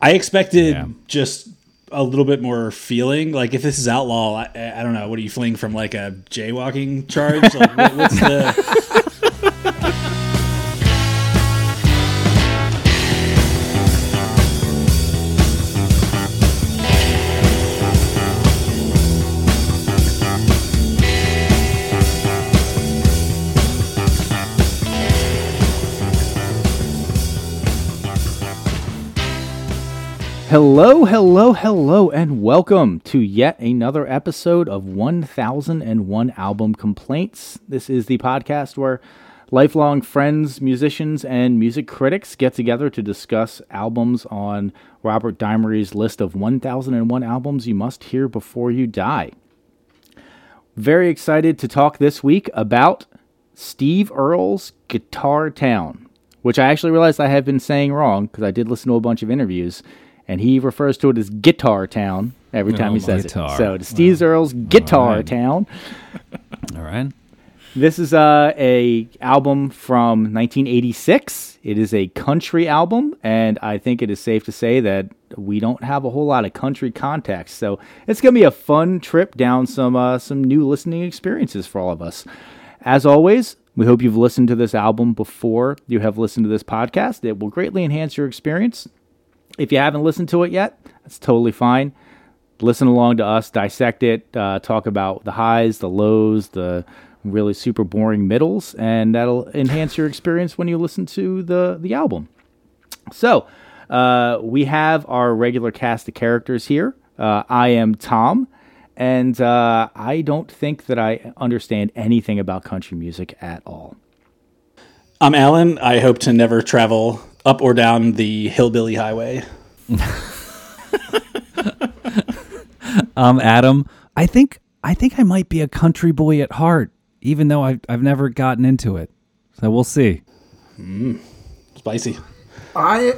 I expected yeah. just a little bit more feeling. Like if this is outlaw, I, I don't know. What are you fleeing from? Like a jaywalking charge? Like what, what's the? Hello, hello, hello, and welcome to yet another episode of 1001 Album Complaints. This is the podcast where lifelong friends, musicians, and music critics get together to discuss albums on Robert Dimery's list of 1001 albums you must hear before you die. Very excited to talk this week about Steve Earle's Guitar Town, which I actually realized I have been saying wrong because I did listen to a bunch of interviews and he refers to it as Guitar Town every time oh, he says guitar. it. So Steve Earle's Guitar right. Town. All right. This is uh, a album from 1986. It is a country album, and I think it is safe to say that we don't have a whole lot of country context. So it's gonna be a fun trip down some uh, some new listening experiences for all of us. As always, we hope you've listened to this album before you have listened to this podcast. It will greatly enhance your experience. If you haven't listened to it yet, that's totally fine. Listen along to us, dissect it, uh, talk about the highs, the lows, the really super boring middles, and that'll enhance your experience when you listen to the, the album. So, uh, we have our regular cast of characters here. Uh, I am Tom, and uh, I don't think that I understand anything about country music at all. I'm Alan. I hope to never travel up or down the hillbilly highway. um, Adam, I think I think I might be a country boy at heart, even though I've I've never gotten into it. So we'll see. Mm, spicy. I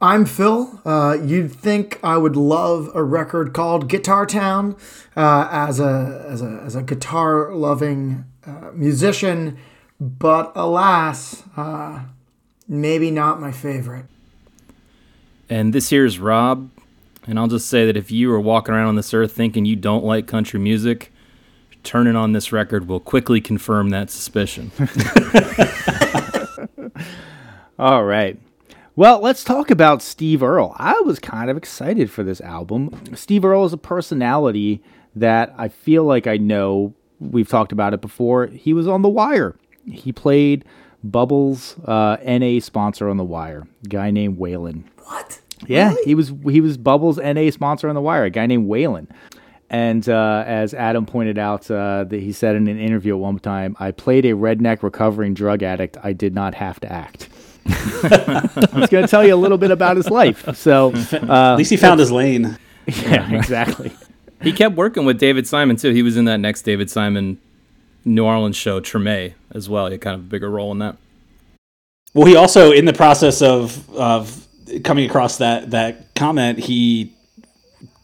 I'm Phil. Uh, you'd think I would love a record called Guitar Town uh, as a as a as a guitar loving uh, musician, but alas, uh, maybe not my favorite. And this here's Rob. And I'll just say that if you are walking around on this earth thinking you don't like country music, turning on this record will quickly confirm that suspicion. All right. Well, let's talk about Steve Earle. I was kind of excited for this album. Steve Earle is a personality that I feel like I know. We've talked about it before. He was on The Wire. He played Bubbles uh, NA sponsor on the Wire, guy named Waylon. What? Yeah, really? he was he was Bubbles NA sponsor on the Wire, a guy named Waylon. And uh, as Adam pointed out, uh, that he said in an interview at one time, "I played a redneck recovering drug addict. I did not have to act." I was going to tell you a little bit about his life. So uh, at least he found his lane. Yeah, exactly. he kept working with David Simon too. He was in that next David Simon New Orleans show Treme as well. He had kind of a bigger role in that. Well, he also in the process of of coming across that that comment, he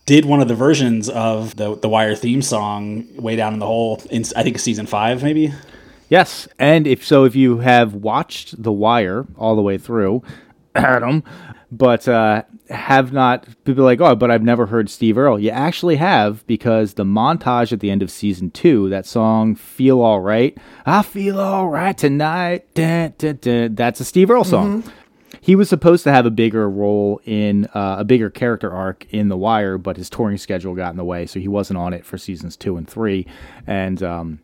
did one of the versions of the the Wire theme song way down in the hole in I think season five maybe. Yes, and if so, if you have watched The Wire all the way through, Adam, but uh, have not people like, oh, but I've never heard Steve Earle. You actually have because the montage at the end of season two, that song "Feel All Right," I feel all right tonight. That's a Steve Earle song. Mm-hmm. He was supposed to have a bigger role in uh, a bigger character arc in The Wire, but his touring schedule got in the way, so he wasn't on it for seasons two and three. And um,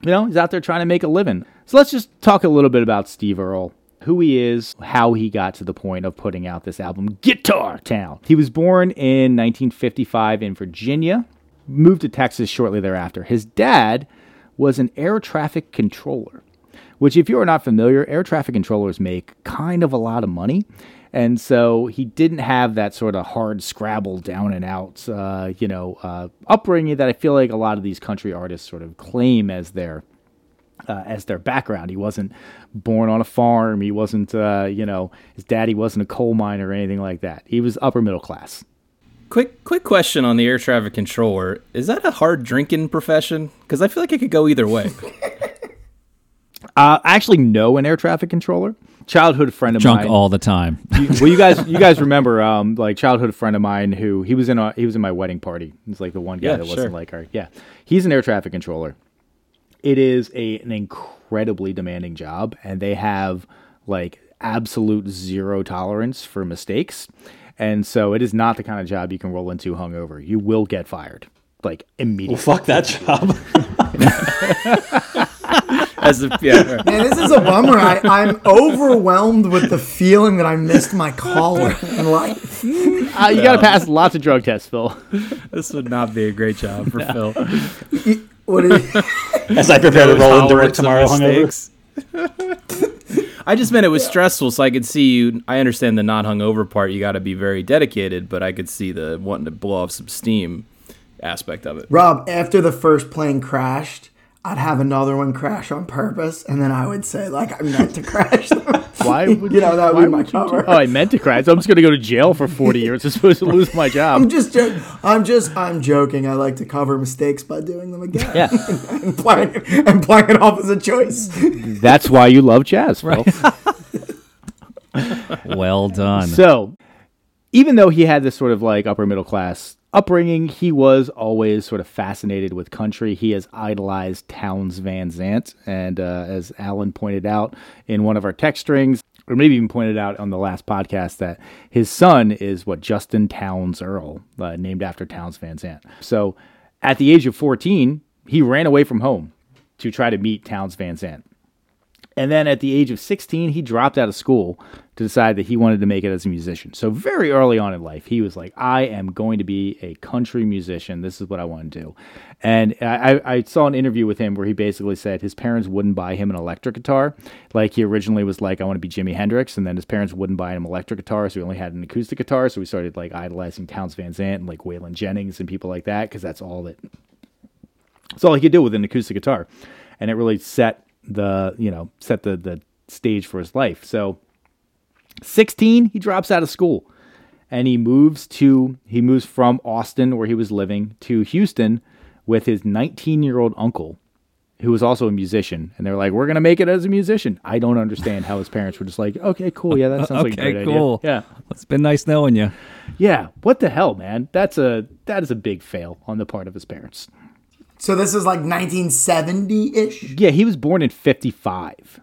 you know, he's out there trying to make a living. So let's just talk a little bit about Steve Earle who he is, how he got to the point of putting out this album, Guitar Town. He was born in 1955 in Virginia, moved to Texas shortly thereafter. His dad was an air traffic controller, which, if you are not familiar, air traffic controllers make kind of a lot of money. And so he didn't have that sort of hard scrabble down and out, uh, you know, uh, upbringing that I feel like a lot of these country artists sort of claim as their uh, as their background. He wasn't born on a farm. He wasn't, uh, you know, his daddy wasn't a coal miner or anything like that. He was upper middle class. Quick, quick question on the air traffic controller: Is that a hard drinking profession? Because I feel like it could go either way. uh, I actually know an air traffic controller. childhood friend of Drunk mine. all the time. You- well, you guys, you guys remember, um, like childhood friend of mine who he was in a he was in my wedding party. He's like the one guy Yeah, that sure. wasn't like her. Yeah, he's an air traffic controller. It is a an incredibly demanding job, and they have like absolute zero tolerance for mistakes. And so it is not the kind of job you can roll into hungover. You will get fired like immediately. Well, fuck that job. As a, yeah, Man, this is a bummer. I, I'm overwhelmed with the feeling that I missed my caller in life. Uh, you got to pass lots of drug tests, Phil. this would not be a great job for Phil. What you, As I prepare to roll into work tomorrow hungover. I just meant it was stressful, so I could see you. I understand the not hungover part. You got to be very dedicated, but I could see the wanting to blow off some steam aspect of it. Rob, after the first plane crashed, I'd have another one crash on purpose, and then I would say, like, I meant to crash them. Why would You know, that would be my would do- cover. Oh, I meant to cry. So I'm just going to go to jail for 40 years I'm supposed to lose my job. I'm just joking. I'm just, I'm joking. I like to cover mistakes by doing them again. Yeah, and playing, and playing it off as a choice. that's why you love jazz, Phil. Well done. So, even though he had this sort of like upper middle class upbringing, he was always sort of fascinated with country. He has idolized Townes Van Zandt, and uh, as Alan pointed out in one of our text strings, or maybe even pointed out on the last podcast, that his son is what Justin Townes Earle, uh, named after Townes Van Zandt. So, at the age of 14, he ran away from home to try to meet Townes Van Zandt. And then at the age of 16, he dropped out of school to decide that he wanted to make it as a musician. So very early on in life, he was like, I am going to be a country musician. This is what I want to do. And I, I- saw an interview with him where he basically said his parents wouldn't buy him an electric guitar. Like he originally was like, I want to be Jimi Hendrix. And then his parents wouldn't buy him an electric guitar. So he only had an acoustic guitar. So we started like idolizing Townes Van Zandt and like Waylon Jennings and people like that because that's all that that's all he could do with an acoustic guitar, and it really set the you know set the the stage for his life. So, sixteen, he drops out of school, and he moves to he moves from Austin where he was living to Houston with his nineteen year old uncle, who was also a musician. And they're like, "We're gonna make it as a musician." I don't understand how his parents were just like, "Okay, cool, yeah, that sounds like a okay, great cool. idea." Yeah, It's been nice knowing you. yeah. What the hell, man? That's a that is a big fail on the part of his parents. So this is like 1970 ish. Yeah, he was born in 55.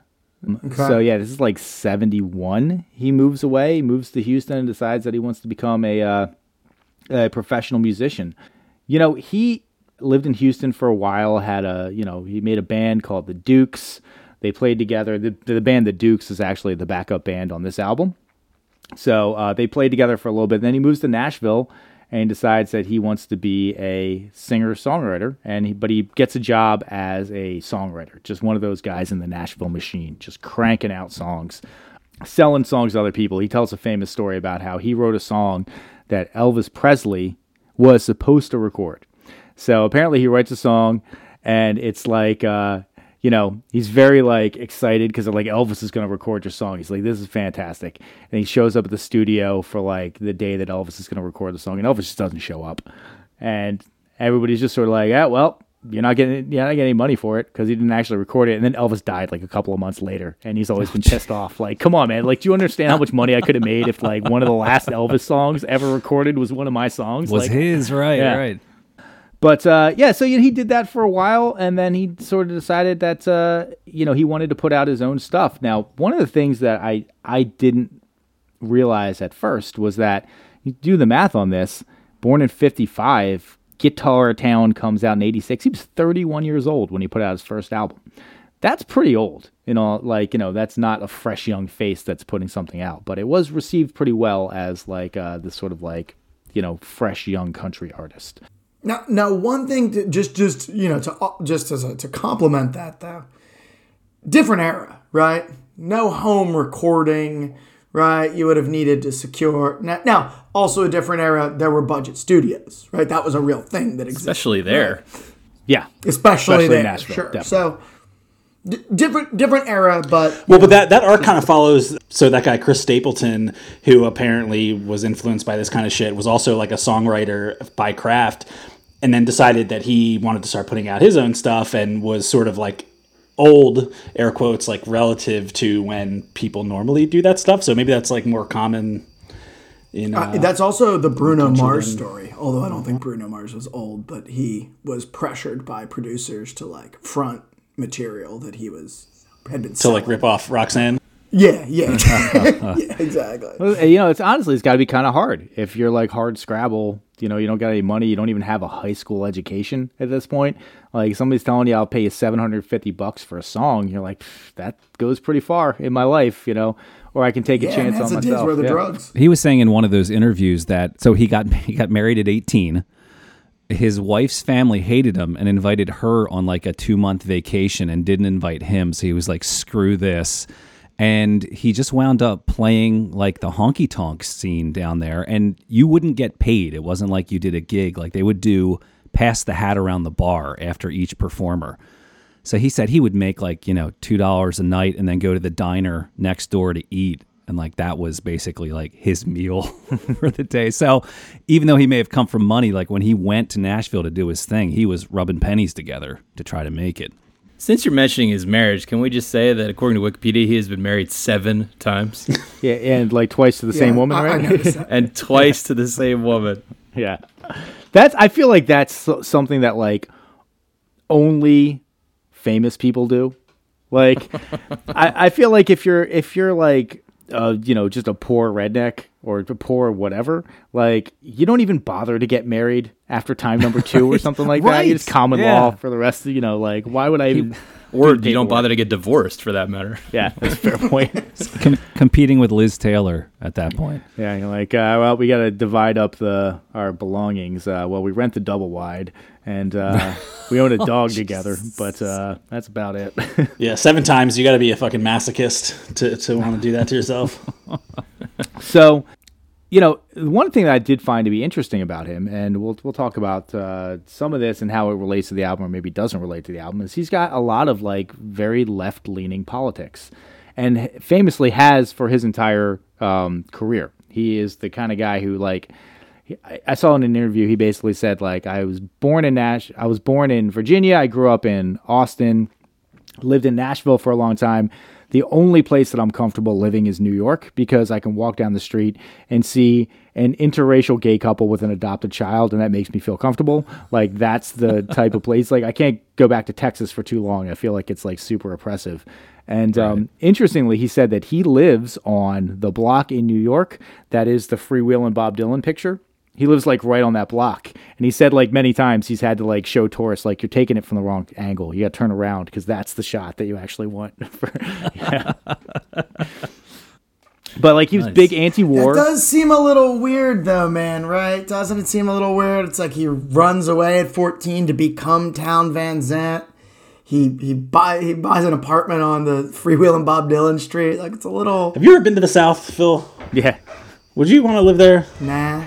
So yeah, this is like 71. He moves away, moves to Houston and decides that he wants to become a uh, a professional musician. You know, he lived in Houston for a while, had a, you know, he made a band called The Dukes. They played together. The, the band The Dukes is actually the backup band on this album. So uh, they played together for a little bit. Then he moves to Nashville and decides that he wants to be a singer songwriter. And he, but he gets a job as a songwriter, just one of those guys in the Nashville machine, just cranking out songs, selling songs to other people. He tells a famous story about how he wrote a song that Elvis Presley was supposed to record. So apparently he writes a song, and it's like. Uh, you know, he's very like excited because like Elvis is going to record your song. He's like, this is fantastic. And he shows up at the studio for like the day that Elvis is going to record the song, and Elvis just doesn't show up. And everybody's just sort of like, yeah, well, you're not getting, you're not getting any money for it because he didn't actually record it. And then Elvis died like a couple of months later, and he's always been oh, pissed off. Like, come on, man! Like, do you understand how much money I could have made if like one of the last Elvis songs ever recorded was one of my songs? Was like, his right? yeah. Right. But uh, yeah, so he did that for a while, and then he sort of decided that uh, you know he wanted to put out his own stuff. Now, one of the things that I I didn't realize at first was that you do the math on this. Born in '55, Guitar Town comes out in '86. He was 31 years old when he put out his first album. That's pretty old, you know. Like you know, that's not a fresh young face that's putting something out, but it was received pretty well as like uh, this sort of like you know fresh young country artist. Now, now one thing to just, just you know, to just as a, to complement that though, different era, right? No home recording, right? You would have needed to secure. Now, now also a different era. There were budget studios, right? That was a real thing that existed, Especially there. Yeah, especially, Especially there. Nashville, sure. definitely. So d- different, different era, but Well, but that that arc kind of follows. So that guy Chris Stapleton, who apparently was influenced by this kind of shit, was also like a songwriter by craft, and then decided that he wanted to start putting out his own stuff, and was sort of like old air quotes like relative to when people normally do that stuff. So maybe that's like more common. In, uh, Uh, that's also the Bruno Mars story. Although I don't think Bruno Mars was old, but he was pressured by producers to like front material that he was had been to like rip off Roxanne. Yeah, yeah, yeah, exactly. Well, You know, it's honestly, it's got to be kind of hard if you're like hard Scrabble. You know, you don't got any money. You don't even have a high school education at this point. Like somebody's telling you, "I'll pay you 750 bucks for a song." You're like, that goes pretty far in my life, you know. Or I can take a chance on it's myself. where the Yeah. drugs. He was saying in one of those interviews that so he got he got married at 18. His wife's family hated him and invited her on like a 2-month vacation and didn't invite him, so he was like screw this. And he just wound up playing like the honky tonk scene down there and you wouldn't get paid. It wasn't like you did a gig like they would do pass the hat around the bar after each performer. So he said he would make like, you know, $2 a night and then go to the diner next door to eat. And like that was basically like his meal for the day. So even though he may have come from money, like when he went to Nashville to do his thing, he was rubbing pennies together to try to make it. Since you're mentioning his marriage, can we just say that according to Wikipedia, he has been married seven times Yeah, and like twice to the same woman, I- I right? noticed that. and twice to the same woman? Yeah. That's I feel like that's something that like only famous people do. Like I, I feel like if you're if you're like uh, you know, just a poor redneck or a poor whatever, like you don't even bother to get married after time number two or something like that. You Right. just common Yeah. law for the rest of you know, like why would I even Or do you don't bother to get divorced for that matter. Yeah, that's a fair point. Com- competing with Liz Taylor at that point. Yeah, you're like, uh, well, we got to divide up the our belongings. Uh, well, we rent the double wide, and uh, we own a dog together, but uh, that's about it. Yeah, seven times. You got to be a fucking masochist to, to want to do that to yourself. so, you know, one thing that I did find to be interesting about him, and we'll we'll talk about uh, some of this and how it relates to the album, or maybe doesn't relate to the album, is he's got a lot of like very left leaning politics, and famously has for his entire um, career. He is the kind of guy who like. I- saw in an interview he basically said like I was born in Nash I was born in Virginia I grew up in Austin lived in Nashville for a long time. The only place that I'm comfortable living is New York because I can walk down the street and see an interracial gay couple with an adopted child, and that makes me feel comfortable. Like that's the type of place. Like I can't go back to Texas for too long. I feel like it's like super oppressive. And um, interestingly, he said that he lives on the block in New York that is the Freewheelin' Bob Dylan picture. He lives like right on that block, and he said like many times he's had to like show tourists like you're taking it from the wrong angle. You got to turn around because that's the shot that you actually want. For, but like he was Nice. big anti-war. It does seem a little weird, though, man. Right? Doesn't it seem a little weird? It's like he runs away at 14 to become Townes Van Zandt. He he buy he buys an apartment on the freewheeling Bob Dylan Street. Like it's a little Have you ever been to the South, Phil? yeah. Would you want to live there? nah.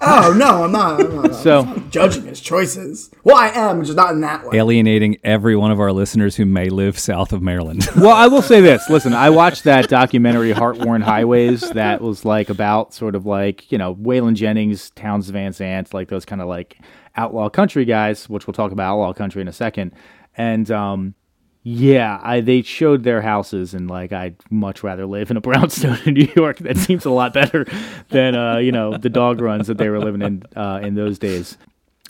Oh no, I'm not. I'm not, So- I'm not judging his choices. Well, I am, just not in that way. Alienating every one of our listeners who may live south of Maryland. Well, I will say this. Listen, I watched that documentary, Heartworn Highways, that was like about sort of like, you know, Waylon Jennings, Townes Van Zandt, like those kind of like outlaw country guys, which we'll talk about outlaw country in a second. And um yeah, I they showed their houses and like I'd much rather live in a brownstone in New York. That seems a lot better than uh, you know, the dog runs that they were living in uh in those days.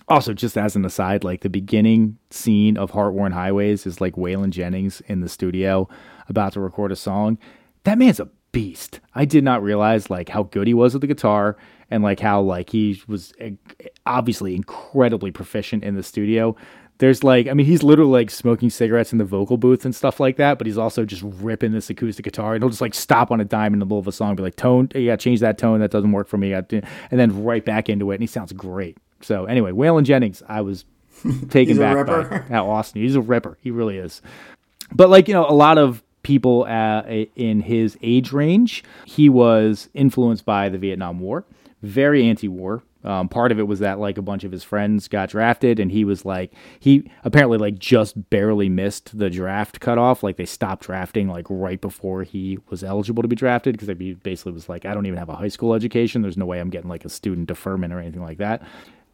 Also, just as an aside, like the beginning scene of Heartworn Highways is like Waylon Jennings in the studio about to record a song. That man's a beast. I did not realize like how good he was with the guitar and like how like he was eh, obviously incredibly proficient in the studio. There's like, I mean, he's literally like smoking cigarettes in the vocal booth and stuff like that, but he's also just ripping this acoustic guitar and he'll just like stop on a dime in the middle of a song, be like, tone, yeah, change that tone. That doesn't work for me. I got to- And then right back into it. And he sounds great. So anyway, Waylon Jennings, I was taken back by how awesome. He's a ripper. He really is. But like you know, a lot of people uh, in his age range, he was influenced by the Vietnam War. Very anti-war. Um, part of it was that like a bunch of his friends got drafted, and he was like he apparently like just barely missed the draft cutoff. Like they stopped drafting like right before he was eligible to be drafted because he basically was like, I don't even have a high school education. There's no way I'm getting like a student deferment or anything like that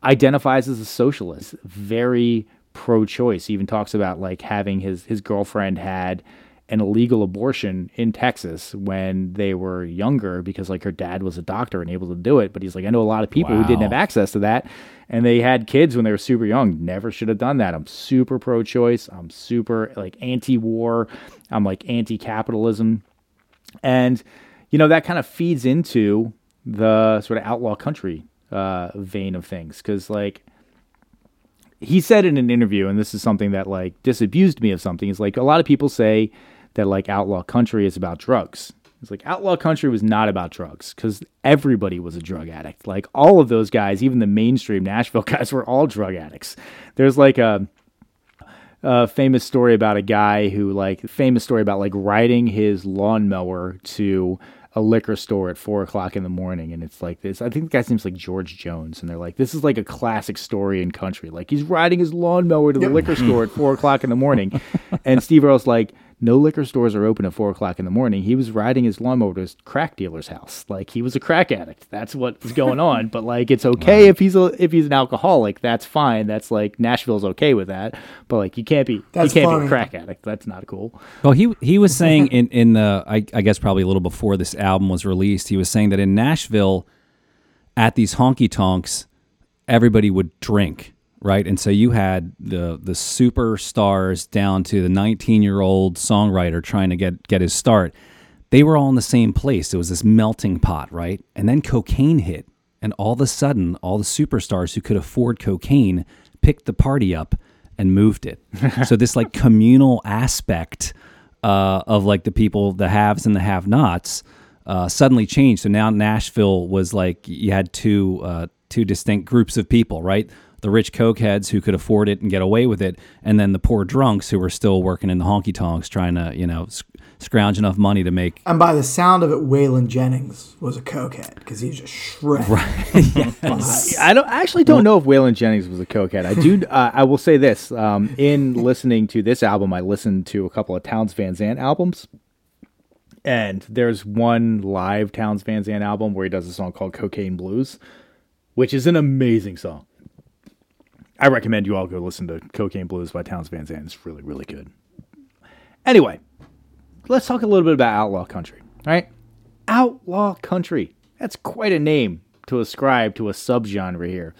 identifies as a socialist, very pro-choice. He even talks about like having his his girlfriend had an illegal abortion in Texas when they were younger because like her dad was a doctor and able to do it. But he's like, I know a lot of people who didn't have access to that and they had kids when they were super young. Never should have done that. I'm super pro choice. I'm super like anti war. I'm like anti capitalism. And, you know, that kind of feeds into the sort of outlaw country uh, vein of things. Cause like, he said in an interview, and this is something that like disabused me of something, is like a lot of people say that like outlaw country is about drugs. It's like outlaw country was not about drugs because everybody was a drug addict. Like all of those guys, even the mainstream Nashville guys, were all drug addicts. There's like a, a famous story about a guy who like famous story about like riding his lawnmower to a liquor store at four o'clock in the morning and it's like this. I think the guy seems like george jones and they're like this is like a classic story in country. Like he's riding his lawnmower to the liquor store at four o'clock in the morning. And steve earle's like no liquor stores are open at four o'clock in the morning. He was riding his lawnmower to his crack dealer's house. Like he was a crack addict. That's what was going on. But like it's okay if he's a if he's an alcoholic that's fine. That's like nashville's okay with that. But like you can't be That's you can't be a crack addict. That's not cool. Well, he he was saying in in the I, I guess probably a little before this album was released, he was saying that in Nashville, at these honky tonks, everybody would drink, right? And so you had the the superstars down to the 19 year old songwriter trying to get get his start. They were all in the same place. It was this melting pot, right? And then cocaine hit, and all of a sudden, all the superstars who could afford cocaine picked the party up and moved it. so this like communal aspect uh, of like the people, the haves and the have-nots, uh, suddenly changed. So now Nashville was like you had two uh, two distinct groups of people, right? The rich cokeheads who could afford it and get away with it, and then the poor drunks who were still working in the honky tonks trying to you know sc- scrounge enough money to make. And by the sound of it, Waylon Jennings was a cokehead because he was just shredded. I don't I actually don't know if Waylon Jennings was a cokehead. I do. Uh, I will say this: um, in listening to this album, I listened to a couple of Townes Van Zandt albums, and there's one live Townes Van Zandt album where he does a song called "Cocaine Blues," which is an amazing song. I recommend you all go listen to "Cocaine Blues" by Townes Van Zandt. It's really, really good. Anyway, let's talk a little bit about outlaw country. right? outlaw country. That's quite a name to ascribe to a subgenre here.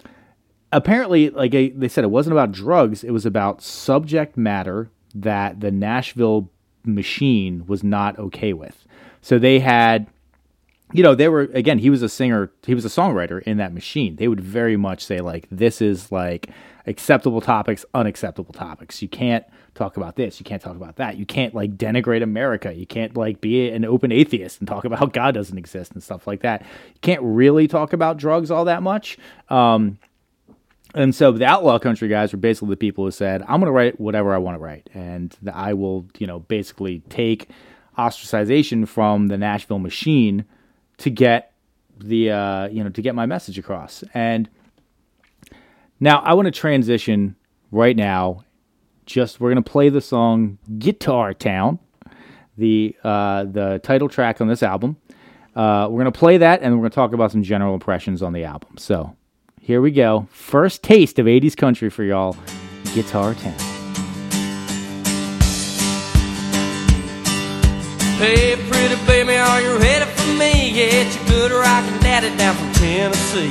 Apparently, like they said, it wasn't about drugs. It was about subject matter that the Nashville machine was not okay with. So they had, you know, they were again. He was a singer. He was a songwriter in that machine. They would very much say like, this is like acceptable topics, unacceptable topics. You can't talk about this. You can't talk about that. You can't like denigrate America. You can't like be an open atheist and talk about how God doesn't exist and stuff like that. You can't really talk about drugs all that much. Um, and so the outlaw country guys were basically the people who said, "I'm going to write whatever I want to write, and I will, you know, basically take ostracization from the Nashville machine to get the, uh, you know, to get my message across." And now I want to transition right now. Just we're to play the song "Guitar Town," the uh, the title track on this album. Uh, we're to play that, and we're to talk about some general impressions on the album. So here we go. First taste of 80s country for y'all Guitar Town. Hey, pretty baby, are you ready me? Yeah, it's your good rockin' daddy down from Tennessee.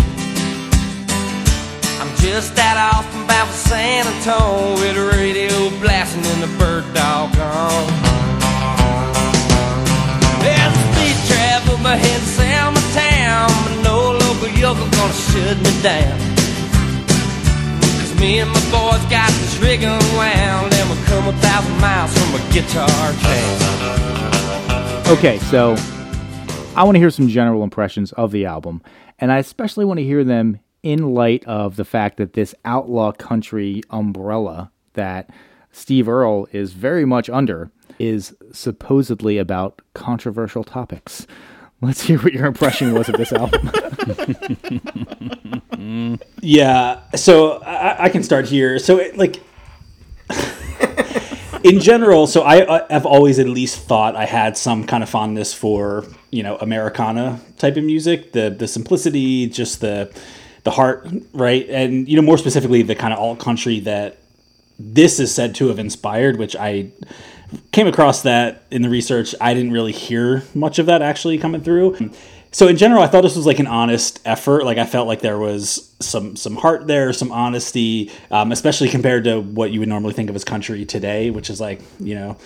I'm just out off for San Antonio with the radio blasting and the bird dog on. There's a speed trap up ahead of Selma town, but no local gonna shut me down. Cause me and my boys got this rig unwound, and we'll come a thousand miles from a guitar. Okay, so I want to hear some general impressions of the album, and I especially want to hear them in light of the fact that this outlaw country umbrella that Steve Earle is very much under is supposedly about controversial topics. Let's hear what your impression was of this album. Yeah, so I, I can start here. So, it, like, in general, so I, I have always at least thought I had some kind of fondness for you know Americana type of music, the the simplicity, just the the heart, right, and you know more specifically the kind of alt country that this is said to have inspired, which I came across that in the research. I didn't really hear much of that actually coming through. So in general, I thought this was like an honest effort. Like I felt like there was some some heart there, some honesty, um, especially compared to what you would normally think of as country today, which is like you know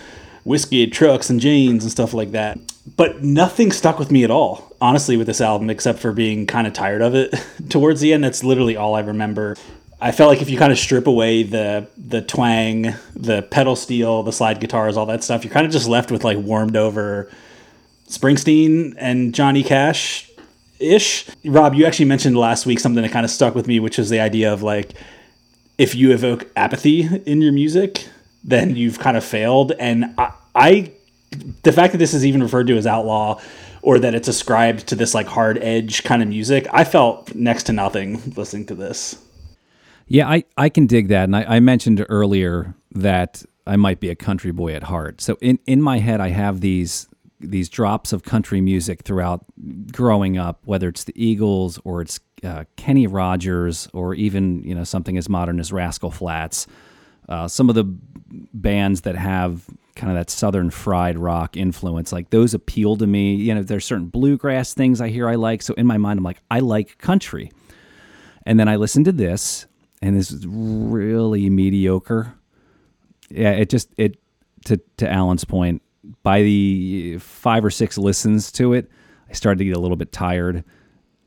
whiskey trucks and jeans and stuff like that. But nothing stuck with me at all, honestly, with this album, except for being kind of tired of it towards the end. That's literally all I remember. I felt like if you kind of strip away the the twang, the pedal steel, the slide guitars, all that stuff, you're kind of just left with like warmed over Springsteen and Johnny Cash ish. Rob, you actually mentioned last week something that kind of stuck with me, which is the idea of like if you evoke apathy in your music, then you've kind of failed. And I, I the fact that this is even referred to as outlaw or that it's ascribed to this like hard edge kind of music, I felt next to nothing listening to this. Yeah, I, I can dig that. And I, I mentioned earlier that I might be a country boy at heart. So in, in my head, I have these these drops of country music throughout growing up, whether it's the Eagles or it's uh, Kenny Rogers or even you know something as modern as Rascal Flatts. Uh, some of the bands that have kind of that southern fried rock influence, like those appeal to me. You know, there's certain bluegrass things I hear I like. So in my mind, I'm like, I like country. And then I listen to this, and this is really mediocre. Yeah, it just it to to Alan's point, by the five or six listens to it, I started to get a little bit tired.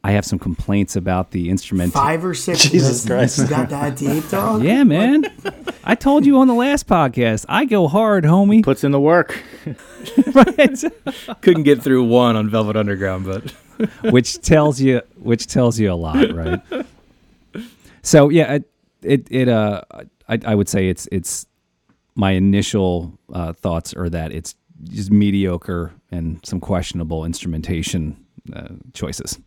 I have some complaints about the instrument. Five or six. Jesus. Christ. You got that deep, dog? Yeah, man. I told you on the last podcast, I go hard, homie. Puts in the work. Right? Couldn't get through one on Velvet Underground, but which tells you which tells you a lot, right? So yeah, it it, it uh I, I would say it's it's my initial uh, thoughts are that it's just mediocre and some questionable instrumentation uh, choices.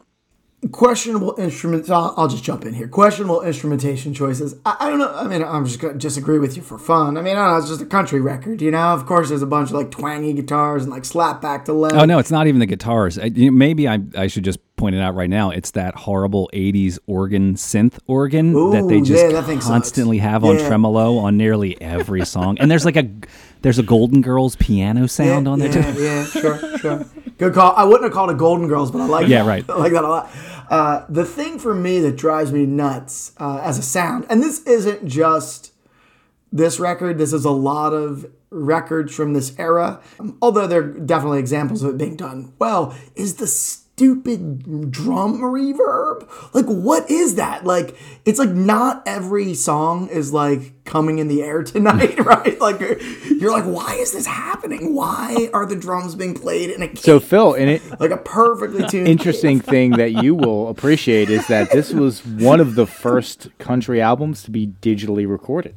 Questionable instruments. I'll, I'll just jump in here. Questionable instrumentation choices. I, I don't know. I mean, I'm just gonna disagree with you for fun. I mean, I don't know. It's just a country record, you know. Of course, there's a bunch of like twangy guitars and like slap back to delay. Oh no, it's not even the guitars. I, you know, maybe I I should just point it out right now. It's that horrible '80s organ synth organ that they just yeah, that constantly have on Yeah. tremolo on nearly every song. And there's like a there's a Golden Girls piano sound on there yeah, too. yeah, sure, sure. Good call. I wouldn't have called it Golden Girls, but I like it. Yeah, right. I like that a lot. Uh, the thing for me that drives me nuts uh, as a sound, and this isn't just this record. This is a lot of records from this era. Um, although there are definitely examples of it being done well. Is the stupid drum reverb? Like, what is that? Like, it's like not every song is like coming in the air tonight, right? Like, you're like, why is this happening? Why are the drums being played in a So Phil, in it, like a perfectly tuned interesting thing that you will appreciate is that this was one of the first country albums to be digitally recorded.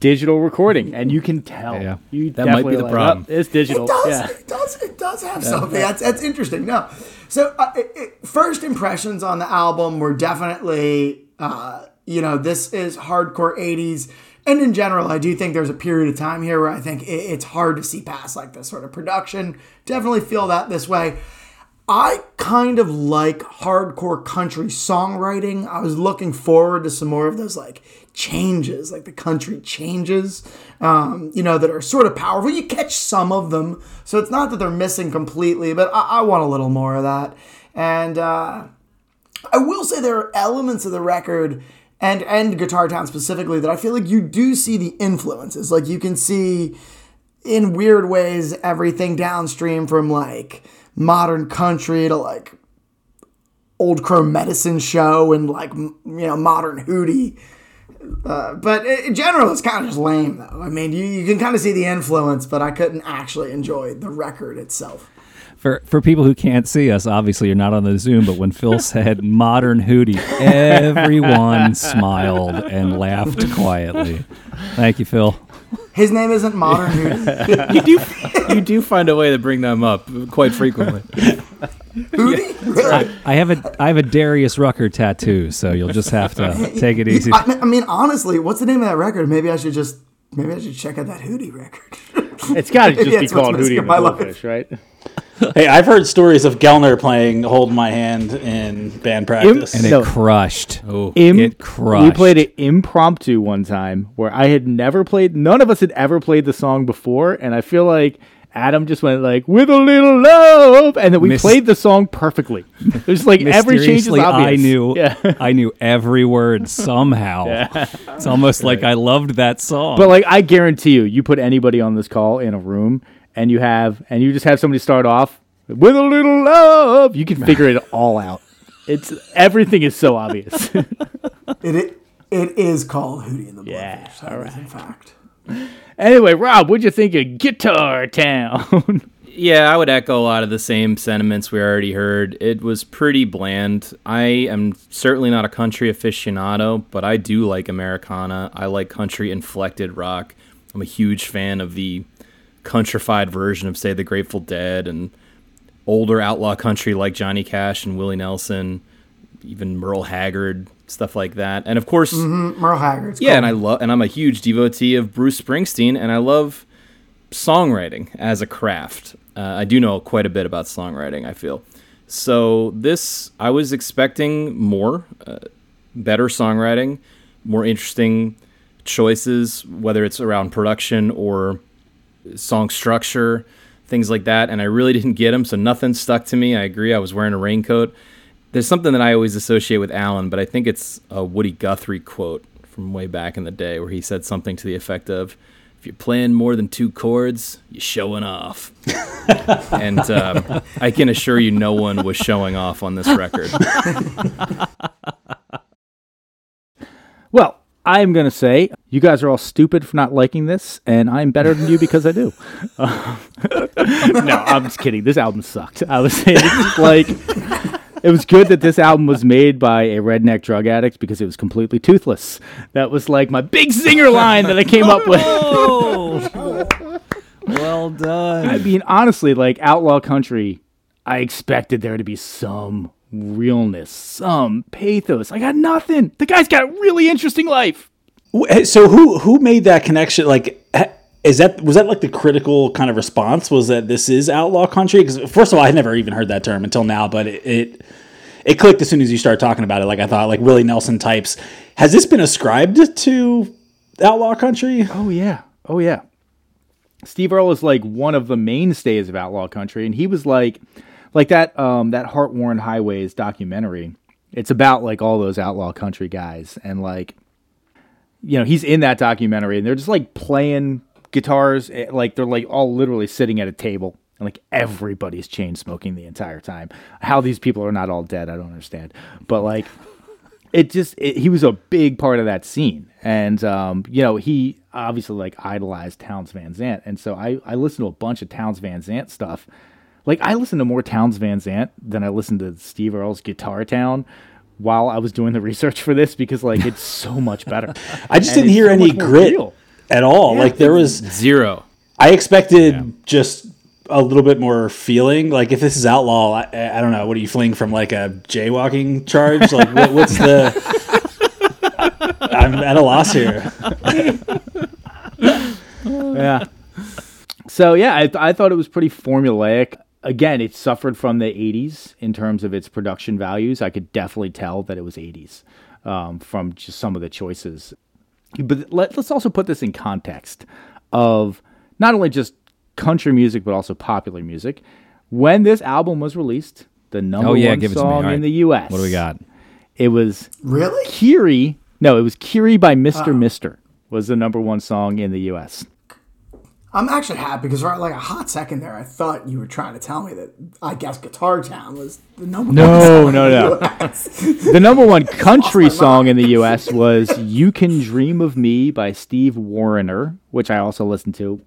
Digital recording, and you can tell. Yeah. you That might be the like, problem. "Oh, it's digital. It does. Yeah. It does. It does have something. That's that's interesting. No, so uh, it, it, first impressions on the album were definitely, uh, you know, this is hardcore '80s, and in general, I do think there's a period of time here where I think it, it's hard to see past like this sort of production. Definitely feel that this way. I kind of like hardcore country songwriting. I was looking forward to some more of those like changes, like the country changes, um, you know, that are sort of powerful. You catch some of them, so it's not that they're missing completely, but I, I want a little more of that. And uh, I will say there are elements of the record and and Guitar Town specifically that I feel like you do see the influences. Like you can see in weird ways everything downstream from like modern country to like old crow medicine show and like you know modern hootie uh, but in general it's kind of just lame though i mean you, you can kind of see the influence but i couldn't actually enjoy the record itself For for people who can't see us, obviously you're not on the Zoom, but when Phil said modern hootie, everyone smiled and laughed quietly. Thank you, Phil. his name isn't modern hootie you do you do find a way to bring them up quite frequently. hootie really I have a I have a Darius Rucker tattoo, so you'll just have to take it easy. I, mean- I mean honestly what's the name of that record maybe i should just maybe i should check out that hootie record It's got to just Yeah, be called Hootie in and my the life. Blowfish, right? Hey, I've heard stories of Gellner playing "Hold My Hand" in band practice. and it No. crushed. Oh, Im- It crushed. We played it impromptu one time where I had never played. None of us had ever played the song before, and I feel like Adam just went like "with a little love," and then we Mis- played the song perfectly. It was like every change is Mysteriously, obvious. I knew. Yeah. I knew every word somehow. It's almost like I loved that song. But like I guarantee you, you put anybody on this call in a room and you have and you just have somebody start off with a little love, you can figure it all out. It's everything is so obvious. It it, it is called Hootie and the Yeah, Blowfish. In fact. Anyway, Rob, what'd you think of Guitar Town? Yeah, I would echo a lot of the same sentiments we already heard. It was pretty bland. I am certainly not a country aficionado, but I do like Americana. I like country inflected rock. I'm a huge fan of the countrified version of, say, the Grateful Dead and older outlaw country like Johnny Cash and Willie Nelson, even Merle Haggard, stuff like that. And of course, Merle Haggard's yeah, cool. and I love, and I'm a huge devotee of Bruce Springsteen, and I love songwriting as a craft. Uh, I do know quite a bit about songwriting. I feel so. This I was expecting more, uh, better songwriting, more interesting choices, whether it's around production or song structure, things like that. And I really didn't get them, so nothing stuck to me. I agree. I was wearing a raincoat. There's something that I always associate with Alan, but I think it's a Woody Guthrie quote from way back in the day where he said something to the effect of, "If you're playing more than two chords, you're showing off." and um, I can assure you, no one was showing off on this record. well, I'm gonna say you guys are all stupid for not liking this, and I'm better than you because I do. Uh, no, I'm just kidding. This album sucked. I was saying it's like it was good that this album was made by a redneck drug addict because it was completely toothless. That was like my big zinger line that I came up with. well done. I mean, honestly, like Outlaw Country, I expected there to be some realness, some pathos. I got nothing. The guy's got a really interesting life. So who who made that connection? Like, ha- is that was that like the critical kind of response? Was that this is outlaw country? Because first of all, I never even heard that term until now, but it, it it clicked as soon as you started talking about it. Like I thought, like Willie Nelson types. Has this been ascribed to outlaw country? Oh yeah. Oh yeah. Steve Earle is like one of the mainstays of outlaw country, and he was like, like that um that Heartworn Highways documentary. It's about like all those outlaw country guys, and like, you know, he's in that documentary, and they're just like playing guitars, eh, like they're like all literally sitting at a table, and like everybody's chain smoking the entire time. How these people are not all dead, I don't understand, but like it just it, he was a big part of that scene. And um, you know he obviously like idolized townes van zandt. And so i i listened to a bunch of townes van zandt stuff. Like i listened to more townes van zandt than i listened to steve earle's guitar town while i was doing the research for this because like it's so much better. I just And didn't hear so any grit. real. At all. like there was, Zero. I expected just a little bit more feeling. Like if this is outlaw, I, I don't know. What are you fleeing from? Like a jaywalking charge? Like what, what's the? I'm at a loss here. yeah. So yeah, I, I thought it was pretty formulaic. Again, it suffered from the '80s in terms of its production values. I could definitely tell that it was '80s um, from just some of the choices. But let, let's also put this in context of not only just country music but also popular music. When this album was released, the oh, number Oh, yeah, one give it to me. song All in right. the U.S. What do we got? It was Really? Kyrie. No, it was Kyrie by Mr. Oh. Mister was the number one song in the U.S. I'm actually happy because right like a hot second there, I thought you were trying to tell me that I guess Guitar Town was the number No, one song no, no. US. The number one country song in the U.S. was "You Can Dream of Me" by Steve Wariner, which I also listened to.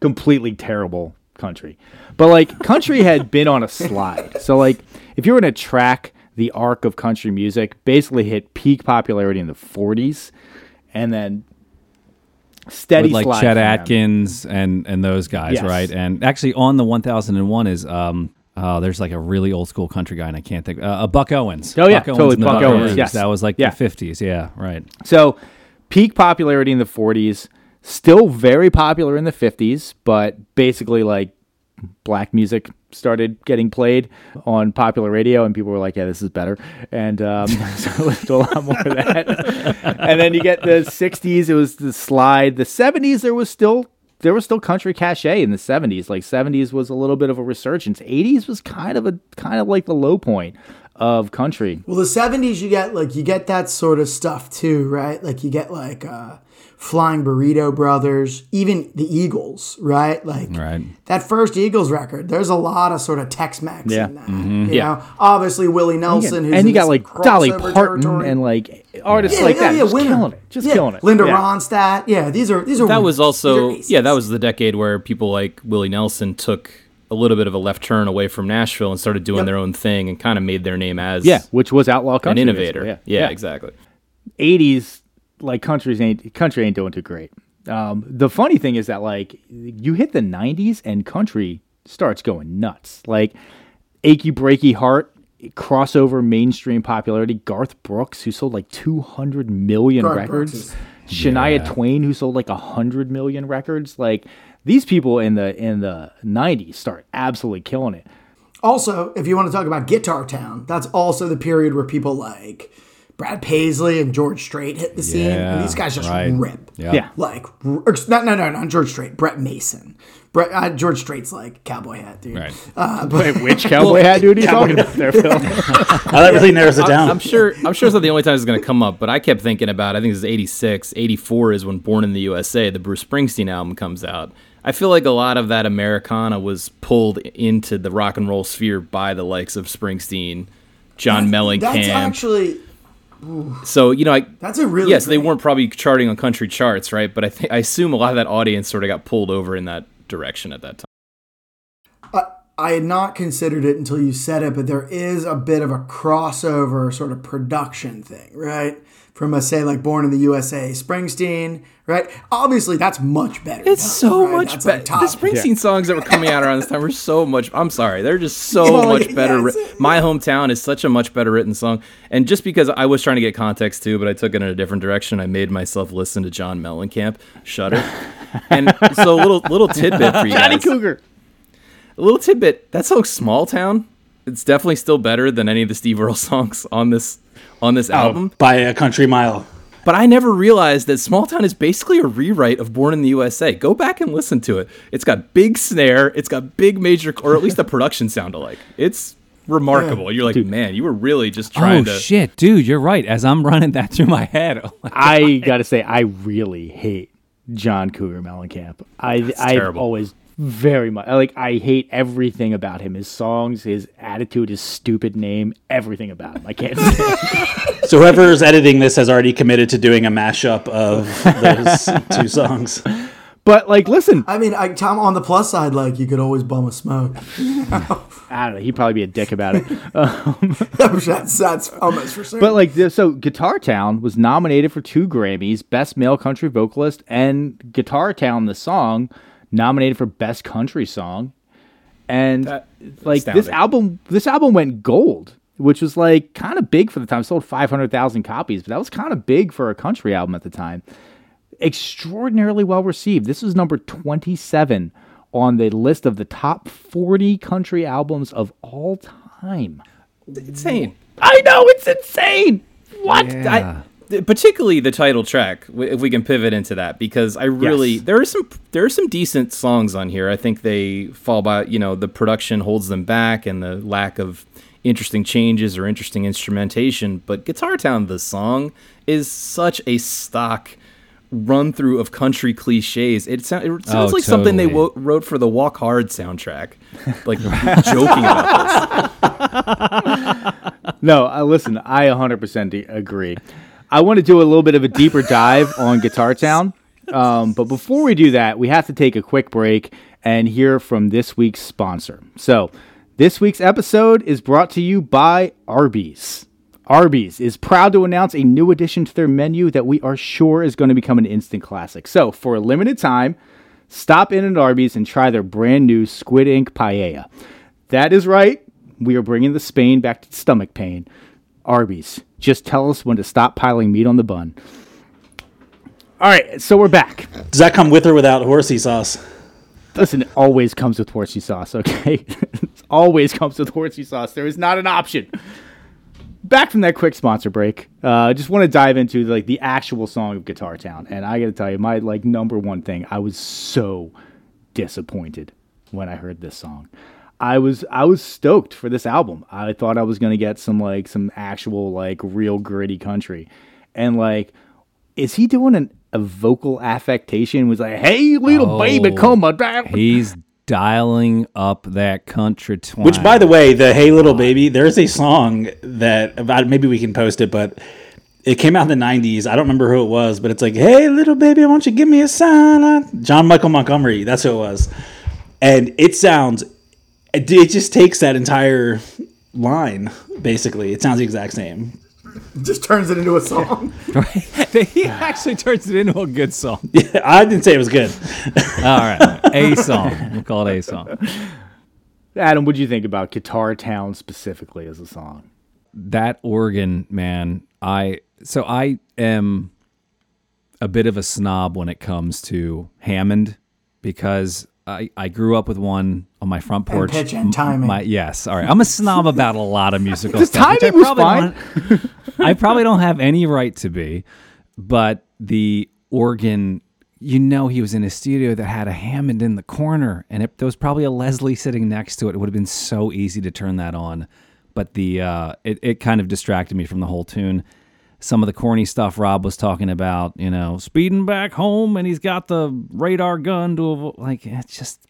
Completely terrible country, but like country had been on a slide. So like, if you were going to track the arc of country music, basically hit peak popularity in the '40s, and then steady With like Chet them. Atkins and and those guys, Yes. right? And actually, on the 1001 is um. Oh, there's like a really old school country guy, and I can't think. Uh, uh, Buck Owens. Oh, yeah, Buck Owens totally, and Buck Owens, Buckaroos. yes. That was like Yeah. the 50s. Yeah, right. So, peak popularity in the 40s, still very popular in the 50s, but basically like black music started getting played on popular radio, and people were like, "Yeah, this is better." And um, so listened to a lot more of that. and then you get the '60s; it was the slide. The '70s, there was still there was still country cachet in the 70s like 70s was a little bit of a resurgence 80s was kind of a kind of like the low point of country Well, the '70s, you get like you get that sort of stuff too, right? Like you get like uh, Flying Burrito Brothers, even the Eagles, right? Like Right. that first Eagles record. There's a lot of sort of Tex-Mex Yeah. in that. Mm-hmm. You know, obviously Willie Nelson, who's and you got like Dolly Parton territory. and like artists like that yeah, just Winner. killing it just Yeah, killing it Linda yeah. Ronstadt. Yeah, these are these are that was also yeah that was the decade where people like willie nelson took a little bit of a left turn away from nashville and started doing Yep. their own thing and kind of made their name as yeah which was outlaw an country innovator basically, yeah, exactly 80s like countries ain't country ain't doing too great. Um, the funny thing is that like you hit the 90s and country starts going nuts. Like achy breaky heart crossover mainstream popularity garth brooks who sold like 200 million Garth records. Brooks is- shania twain who sold like 100 million records. Like these people in the in the 90s start absolutely killing it. Also, if you want to talk about Guitar Town, that's also the period where people like Brad Paisley and George Strait hit the scene. and these guys just right. rip. Yeah. Yeah. Like, r- or, no, no, no, not George Strait. Brett Mason. Brett, uh, George Strait's like cowboy hat, dude. Right. Wait, which cowboy hat dude are you talking about there phil that really narrows it down. I'm sure. I'm sure it's not the only time it's going to come up, but I kept thinking about. I think this is '86, '84 is when "Born in the USA," the Bruce Springsteen album, comes out. I feel like a lot of that Americana was pulled into the rock and roll sphere by the likes of Springsteen, John Mellencamp. That's actually so you know, I, that's a really yes, they weren't probably charting on country charts, right? But I think I assume a lot of that audience sort of got pulled over in that direction at that time. I had not considered it until you said it, but there is a bit of a crossover sort of production thing, right? From a say like Born in the USA, Springsteen, right? Obviously, that's much better. It's done, so right? much better. like, the Springsteen songs that were coming out around this time were so much. I'm sorry, they're just so Well, oh, much better. it's- writ- My hometown is such a much better written song, and just because I was trying to get context too, but I took it in a different direction. I made myself listen to John Mellencamp, Shudder, and so a little little tidbit for you johnny cougar A little tidbit. That song, Small Town, it's definitely still better than any of the Steve Earle songs on this on this oh, album. by a country mile. But I never realized that Small Town is basically a rewrite of Born in the USA. Go back and listen to it. It's got big snare, it's got big major, or at least the production sound alike. It's remarkable. You're like, man, you were really just trying Oh to. shit, dude, you're right. As I'm running that through my head, oh my I gotta say, I really hate John Cougar Mellencamp. I I've terrible. always very much like I hate everything about him. His songs, his attitude, his stupid name, everything about him. I can't say. So whoever's editing this has already committed to doing a mashup of those two songs. But like, listen, I mean, I, Tom, on the plus side, like you could always bum a smoke. I don't know. He'd probably be a dick about it. Um, that's, that's almost for certain. But like, so Guitar Town was nominated for two Grammys: Best Male Country Vocalist, and Guitar Town, the song, nominated for Best Country Song. And That- like this album, this album went gold, which was like kind of big for the time. Sold five hundred thousand copies, but that was kind of big for a country album at the time. Extraordinarily well received. This was number twenty-seven on the list of the top forty country albums of all time. Insane. I know it's insane. What? I, th- particularly the title track, if we can pivot into that, because I really Yes. there are some there are some decent songs on here. I think they fall by you know the production holds them back and the lack of interesting changes or interesting instrumentation. But Guitar Town, the song, is such a stock run through of country cliches. It, sound, it sounds Oh, like something they wo- wrote for the Walk Hard soundtrack, like joking about this. No, uh, listen, I 100% de- agree. I want to do a little bit of a deeper dive on Guitar Town. Um, but before we do that, we have to take a quick break and hear from this week's sponsor. So, this week's episode is brought to you by Arby's. Arby's is proud to announce a new addition to their menu that we are sure is going to become an instant classic. So, for a limited time, stop in at Arby's and try their brand new Squid Ink Paella. That is right. We are bringing the Spain back to stomach pain. Arby's, just tell us when to stop piling meat on the bun. All right, so we're back. Does that come with or without horsey sauce? Listen, it always comes with horsey sauce, okay? it always comes with horsey sauce. There is not an option. Back from that quick sponsor break, uh, just want to dive into like the actual song of Guitar Town, and I got to tell you, my like number one thing, I was so disappointed when I heard this song. I was I was stoked for this album. I thought I was gonna get some like some actual like real gritty country, and like, is he doing an, a vocal affectation? Was like, hey little baby, Oh, come on down. He's dialing up that country twang. Which, by the way, the "Hey Little Baby," there's a song that about maybe we can post it, but it came out in the '90s. I don't remember who it was, but it's like, "Hey little baby, won't you give me a sign?" John Michael Montgomery, that's who it was, and it sounds, it, it just takes that entire line basically. It sounds the exact same. Just turns it into a song. he actually turns it into a good song. Yeah, I didn't say it was good. All right, a song. We'll call it a song. Adam, what do you think about Guitar Town specifically as a song? that organ, man, I so I am a bit of a snob when it comes to Hammond because I, I grew up with one on my front porch. pitch and timing. My, yes, all right. I'm a snob about a lot of musical The stuff. which I timing was probably don't- I probably don't have any right to be, but the organ, you know, he was in a studio that had a Hammond in the corner, and it, there was probably a Leslie sitting next to it. It would have been so easy to turn that on, but the uh, it it kind of distracted me from the whole tune. Some of the corny stuff Rob was talking about, you know, speeding back home, and he's got the radar gun to avo- like it's just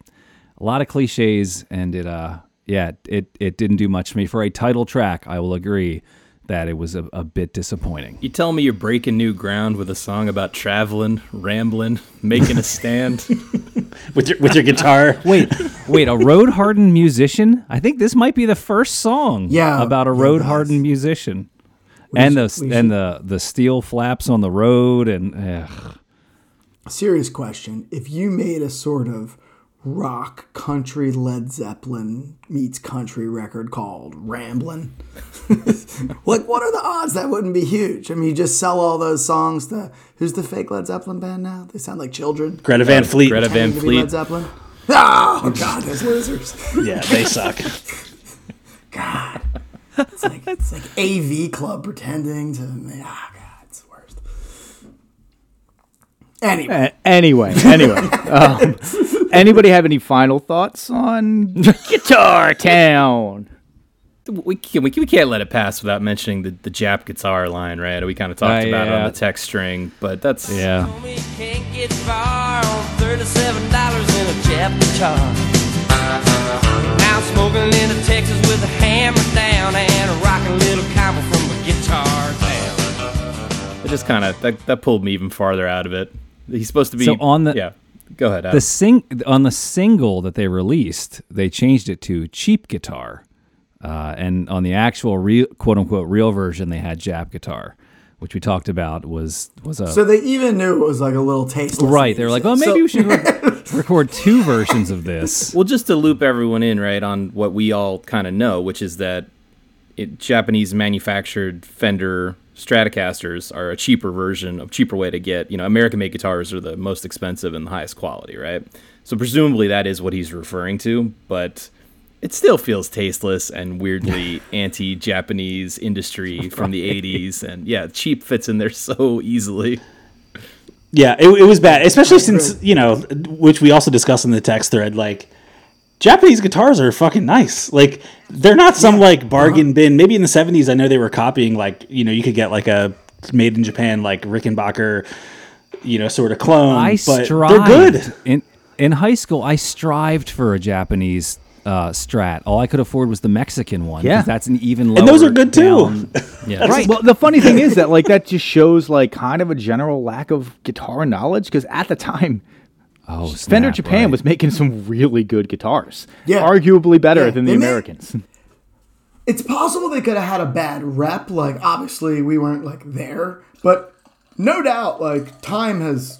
a lot of cliches, and it uh yeah it it didn't do much for me for a title track. I will agree that it was a, a bit disappointing. You tell me you're breaking new ground with a song about traveling, rambling, making a stand. with your with your guitar. Wait, wait, a road hardened musician? I think this might be the first song Yeah, about a road guys. hardened musician. And the should- we and the the steel flaps on the road and ugh. Serious question. If you made a sort of rock country Led Zeppelin meets country record called Ramblin', like what are the odds that wouldn't be huge? I mean, you just sell all those songs to who's the fake Led Zeppelin band now? They sound like children. Greta Van Fleet. Greta Van Pretending to be Led Fleet. Zeppelin. Oh God, those losers. Yeah, they suck. God, it's like it's like AV Club pretending to. Ah, God, it's the worst. Anyway. A- anyway, anyway, um, anybody have any final thoughts on Guitar Town? we, can, we, we can't let it pass without mentioning the, the Jap guitar line, right? We kind of talked Uh, about it on the text string, but that's yeah. Me can't get far on thirty-seven dollars in a Jap guitar. Now smoking into Texas with a hammer down and a rocking little combo from a guitar town. it just kind of that, that pulled me even farther out of it. He's supposed to be So on the- yeah. Go ahead. Adam. The sing on the single that they released, they changed it to cheap guitar, uh, and on the actual real quote unquote real version, they had Jap guitar, which we talked about was was a So they even knew it was like a little taste. right. They were like, well, maybe So- we should re- record two versions of this. Well, just to loop everyone in, right, on what we all kind of know, which is that it, Japanese manufactured Fender Stratocasters are a cheaper version, a cheaper way to get, you know, American made guitars are the most expensive and the highest quality, right? So presumably that is what he's referring to, but it still feels tasteless and weirdly anti Japanese industry from the 80s. And yeah, cheap fits in there so easily. Yeah, it, it was bad, especially since you know, which we also discussed in the text thread. Like, Japanese guitars are fucking nice. Like, they're not some like bargain uh-huh. bin. Maybe in the seventies, I know they were copying like you know you could get like a made in Japan like Rickenbacker, you know, sort of clone. I but strived they're good. in in high school. I strived for a Japanese uh, Strat. All I could afford was the Mexican one. Yeah. that's an even lower. And those are good, too. Yeah, Right. Well, the funny thing is that like that just shows like kind of a general lack of guitar knowledge because at the time Oh, Fender Japan right. was making some really good guitars. Yeah. Arguably better Yeah, than the they made- Americans. It's possible they could have had a bad rep. Like, obviously, we weren't like there, but no doubt, like, time has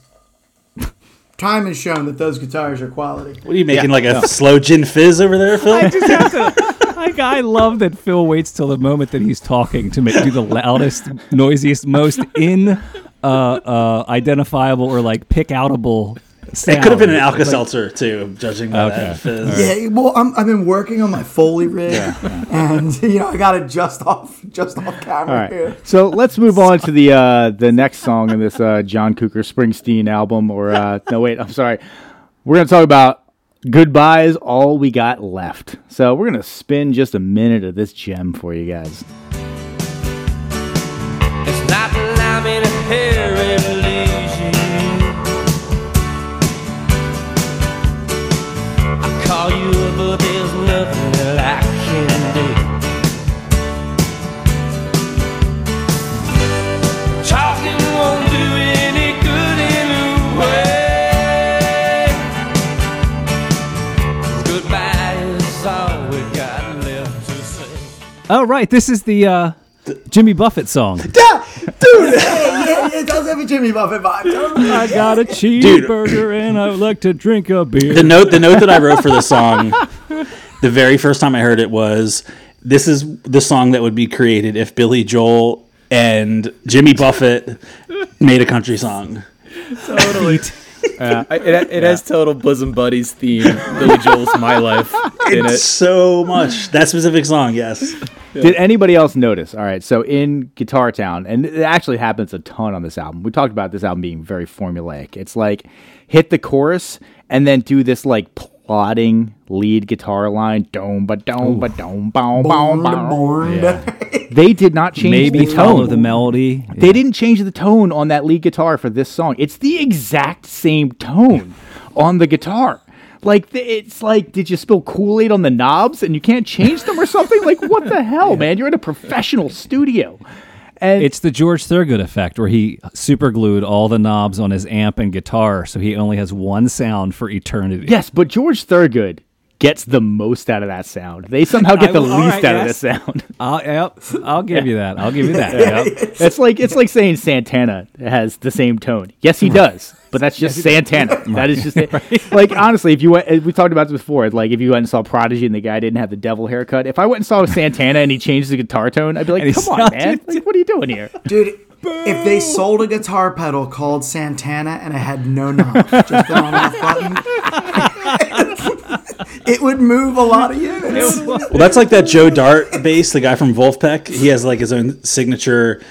time has shown that those guitars are quality. What are you making like a slow gin fizz over there, Phil? I just have Like I love that Phil waits till the moment that he's talking to make do the loudest, noisiest, most in uh, uh, identifiable or like pick outable It could have been an Alka Seltzer too, judging by Okay. that fizz. Yeah, well, I'm, I've been working on my Foley rig, and you know I got it just off, just off camera All right. here. So let's move on to the uh, the next song in this uh, John Cougar Springsteen album. Or uh, no, wait, I'm sorry. We're gonna talk about "Goodbye Is All We Got Left." So we're gonna spin just a minute of this gem for you guys. It's not but there's nothing that I can do. Talking won't do any good anyway. Goodbye is all we got left to say. Oh right, this is the uh, Jimmy Buffett song. Dude, yeah, it does have a Jimmy Buffett vibe. I got a cheeseburger and I would like to drink a beer. The note, the note that I wrote for the song, the very first time I heard it was, "This is the song that would be created if Billy Joel and Jimmy Buffett made a country song." Totally. I, uh, it it has total bosom buddies theme. Billy Joel's "My Life" in It's it. so much that specific song. Yes, Did anybody else notice? All right, so in Guitar Town, and it actually happens a ton on this album. We talked about this album being very formulaic. It's like hit the chorus and then do this like plodding lead guitar line, dome ba dome ba dome boom boom boom. They did not change Maybe the tone. Of the melody. They didn't change the tone on that lead guitar for this song. It's the exact same tone on the guitar. Like th- it's like, did you spill Kool Aid on the knobs and you can't change them or something? Like what the hell, man? You're in a professional studio, and It's the George Thorogood effect, where he superglued all the knobs on his amp and guitar, so he only has one sound for eternity. yes, but George Thorogood gets the most out of that sound. They somehow get the will- least right, out of yes. this sound. I'll, yep, I'll give you that. I'll give you that. Yep. It's like it's like saying Santana has the same tone. Yes, he does, but that's just Santana. That is just it. like honestly, if you went, we talked about this before. Like if you went and saw Prodigy and the guy didn't have the devil haircut, if I went and saw Santana and he changed the guitar tone, I'd be like, And come on, man, like what are you doing here? Dude, if they sold a guitar pedal called Santana and it had no knob, just an on-off button, it would move a lot of units. well, that's like that Joe Dart bass, the guy from Vulfpeck. He has like his own signature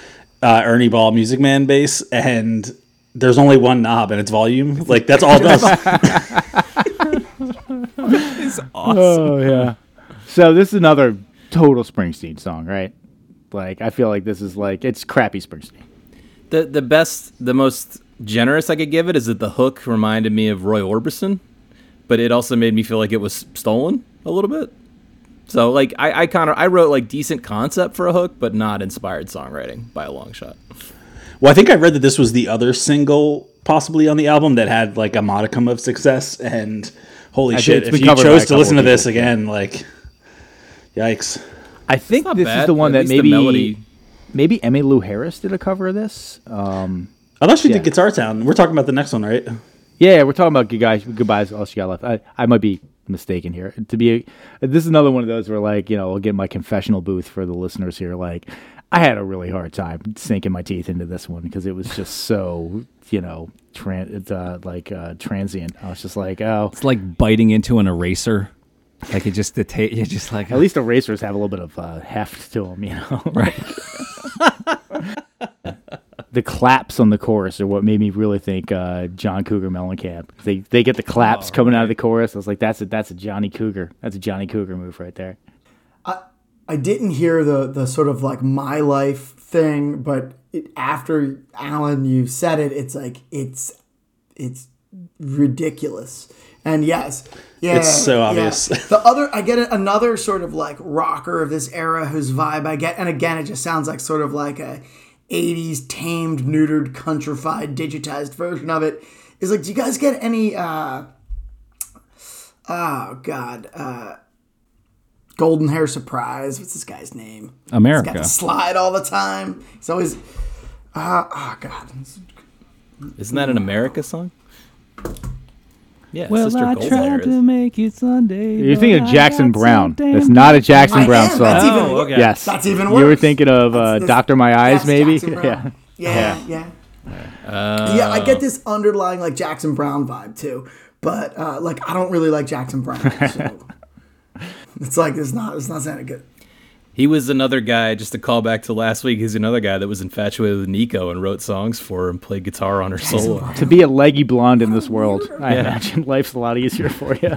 uh, Ernie Ball Music Man bass, and there's only one knob and it's volume. Like that's all it does. Oh yeah. So this is another total Springsteen song, right? Like I feel like this is like it's crappy Springsteen. The the best, the most generous I could give it is that the hook reminded me of Roy Orbison, but it also made me feel like it was stolen a little bit. So like I, I kind of I wrote like decent concept for a hook, but not inspired songwriting by a long shot. Well, I think I read that this was the other single possibly on the album that had like a modicum of success. And holy I shit, if you covered by a chose to listen to this people, again, like, yikes. I think this bad. is the one At that maybe maybe Emmylou Harris did a cover of this. Um, Unless she Yeah. did Guitar Town. We're talking about the next one, right? Yeah, we're talking about goodbyes. Goodbyes. All she got left. I, I might be mistaken here. To be, this is another one of those where, like, you know, I'll get my confessional booth for the listeners here. Like, I had a really hard time sinking my teeth into this one because it was just so, you know, tran- it's, uh, like uh, transient. I was just like, oh, It's like biting into an eraser. Like it just the ta- you just like at least erasers have a little bit of uh, heft to them, you know. Right. the claps on the chorus are what made me really think uh, John Cougar Mellencamp. They they get the claps coming out of the chorus. I was like, that's a that's a Johnny Cougar. That's a Johnny Cougar move right there. I I didn't hear the the sort of like my life thing, but it, after Alan you said it, it's like it's it's ridiculous. And yes, yeah, It's so yeah. obvious. The other, I get another sort of like rocker of this era whose vibe I get, and again, it just sounds like sort of like a '80s tamed, neutered, countrified, digitized version of it. Is like, do you guys get any? uh Oh God. uh Golden Hair Surprise. What's this guy's name? He's got America. slide all the time. He's always. Uh, oh God. Isn't that an America song? Yeah, Well, Sister I Golden tried to make it Sunday. You're thinking of Jackson Browne. so That's not a. Jackson I Browne am. song. That's even, Oh, okay. Yes, That's even You were thinking of uh, Doctor My Eyes, maybe. Jackson Yeah. Browne. Yeah, yeah. yeah, I get this underlying like Jackson Browne vibe too, but uh, like I don't really like Jackson Browne. So it's like it's not it's not sounding good. He was another guy, just to call back to last week, he's another guy that was infatuated with Nico and wrote songs for her and played guitar on her solo. To be a leggy blonde in this world, I imagine life's a lot easier for you.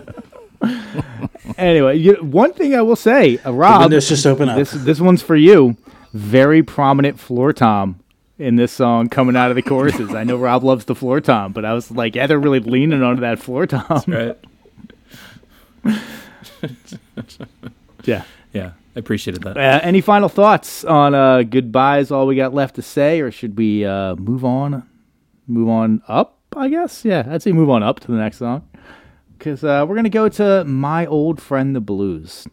anyway, you, one thing I will say, uh, Rob, windows just open up. This this one's for you. Very prominent floor tom in this song coming out of the choruses. I know Rob loves the floor tom, but I was like, yeah, they're really leaning onto that floor tom. Right? Yeah. Yeah, I appreciated that. Uh, any final thoughts on uh, goodbye? Is all we got left to say, or should we uh, move on? Move on up, I guess. Yeah, I'd say move on up to the next song because uh, we're gonna go to "My Old Friend the Blues,"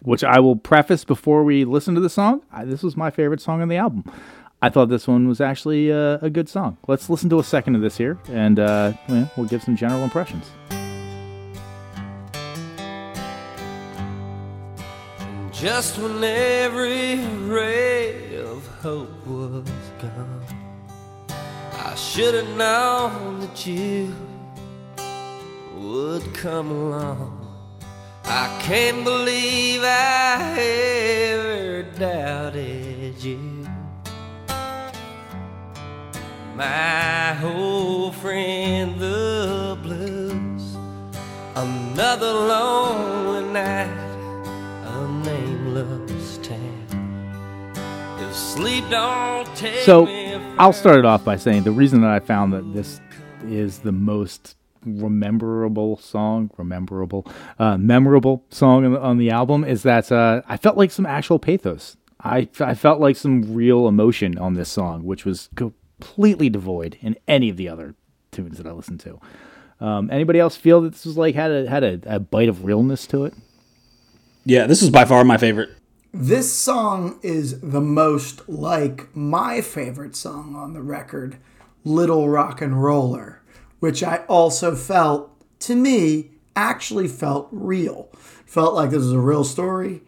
which I will preface before we listen to the song. I, this was my favorite song on the album. I thought this one was actually uh, a good song. Let's listen to a second of this here, and uh, we'll give some general impressions. Just when every ray of hope was gone, I should have known that you would come along. I can't believe I ever doubted you. My old friend, the blues, another lonely night nameless town. If sleep don't take So me I'll start it off by saying the reason that I found that this is the most rememberable song, rememberable, uh, memorable song on the, on the album is that uh, I felt like some actual pathos. I, I felt like some real emotion on this song, which was completely devoid in any of the other tunes that I listened to. Um, anybody else feel that this was like had a had a, a bite of realness to it? Yeah, this is by far my favorite. This song is the most like my favorite song on the record, Little Rock and Roller, which I also felt, to me, actually felt real. Felt like this was a real story,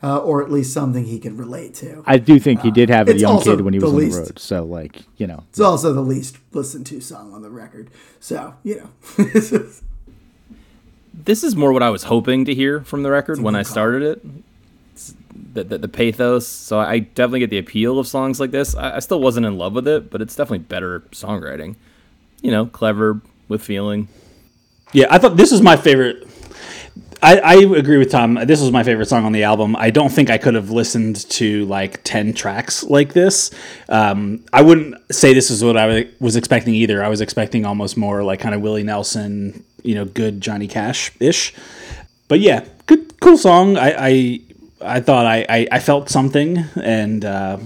uh, or at least something he could relate to. I do think he did have a young kid when he the was on least- the road, so like you know, It's also the least listened to song on the record. So, you know. This is more what I was hoping to hear from the record when I started it. The, the, the pathos. So I definitely get the appeal of songs like this. I, I still wasn't in love with it, but it's definitely better songwriting. You know, clever with feeling. Yeah, I thought this was my favorite. I, I agree with Tom. This was my favorite song on the album. I don't think I could have listened to like 10 tracks like this. Um, I wouldn't say this is what I was expecting either. I was expecting almost more like kind of Willie Nelson, you know, good Johnny Cash ish. But yeah, good, cool song. I, I, I thought I, I, I felt something, and uh,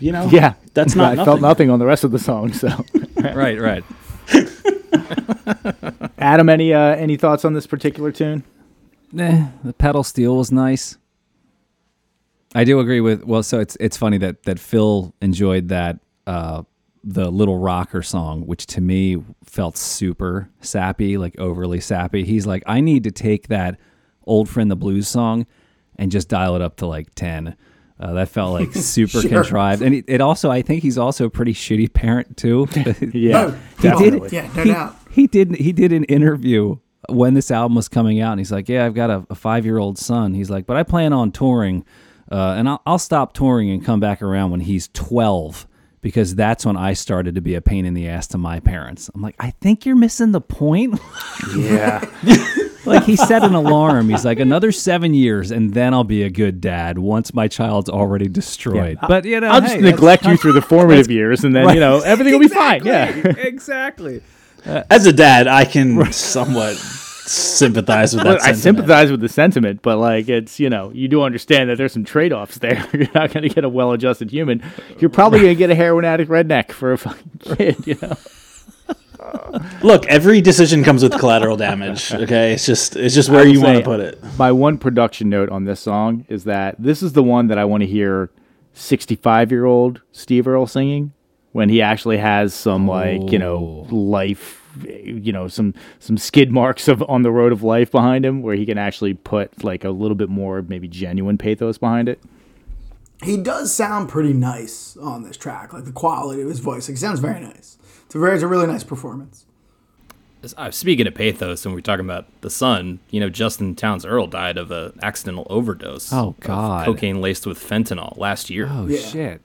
you know, yeah, that's not I nothing. felt nothing on the rest of the song. So, right, right. Adam, any uh, any thoughts on this particular tune? Eh, the pedal steel was nice. I do agree with well, so it's it's funny that that Phil enjoyed that uh the little rocker song, which to me felt super sappy, like overly sappy. He's like, I need to take that old friend the blues song and just dial it up to like ten. Uh, that felt like super Sure. contrived, and it, it also I think he's also a pretty shitty parent too. Yeah, No, He did. Yeah, no he, doubt. He did. He did an interview when this album was coming out, and he's like, "Yeah, I've got a, a five-year-old son." He's like, "But I plan on touring, uh, and I'll, I'll stop touring and come back around when he's 12 because that's when I started to be a pain in the ass to my parents." I'm like, "I think you're missing the point." Yeah, like he set an alarm. He's like, "Another seven years, and then I'll be a good dad once my child's already destroyed." But you know, I'll just hey, neglect you through the formative years, and then you know everything will be fine. Yeah, exactly. As a dad, I can somewhat sympathize with that. I sentiment. sympathize with the sentiment, but like it's you know you do understand that there's some trade offs there. You're not going to get a well-adjusted human. You're probably going to get a heroin addict redneck for a fucking kid. You know. Look, every decision comes with collateral damage. Okay, it's just it's just where you want to put it. My one production note on this song is that this is the one that I want to hear 65 year old Steve Earle singing when he actually has some like you know oh. life you know some some skid marks of on the road of life behind him where he can actually put like a little bit more maybe genuine pathos behind it he does sound pretty nice on this track. Like the quality of his voice, like, he sounds very nice. It's a very, it's a really nice performance. Uh, speaking of pathos, and we're talking about the son, you know, Justin Townes Earle died of an accidental overdose. Oh, God. cocaine laced with fentanyl last year. Oh Yeah. shit.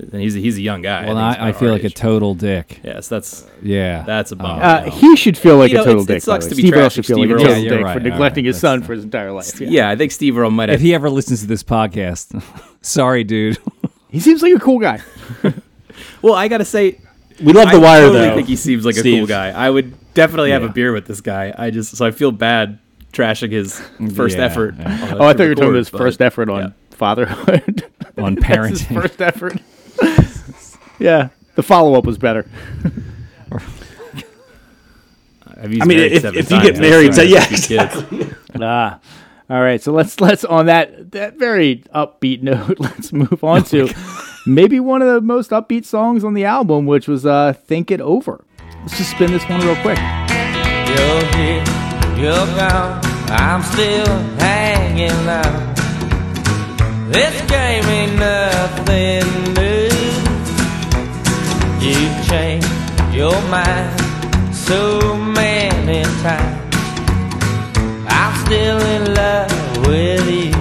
And he's a, he's a young guy. Well, think he's I, I feel our like a total dick. Yes, that's Yeah. that's a bummer. Uh, he should feel like You a total it's- it dick. by sucks to be Steve Earle should feel Steve like a total Yeah, you're dick right. for All right, neglecting his that's- son for his entire life. Yeah. yeah, I think Steve Earle might have. if he ever listens to this podcast, sorry, dude. He seems like a cool guy. well, I gotta say, We love I the wire totally though. think he seems like a cool guy. I would definitely have a beer with this guy. I just so I feel bad trashing his first Yeah, effort. yeah. Oh, I thought you were talking about his first effort on fatherhood. On parenting. first effort. Yeah, the follow up was better. If he's I mean, married if- seven if you times, get married, so- yeah, a few kids. Ah, all right. So let's let's on that that very upbeat note. Let's move on to maybe one of the most upbeat songs on the album, which was uh, "Think It Over." Let's just spin this one real quick. You're here, you're gone. I'm still hanging on. This game ain't nothing new. You've changed your mind so many times. I'm still in love with you.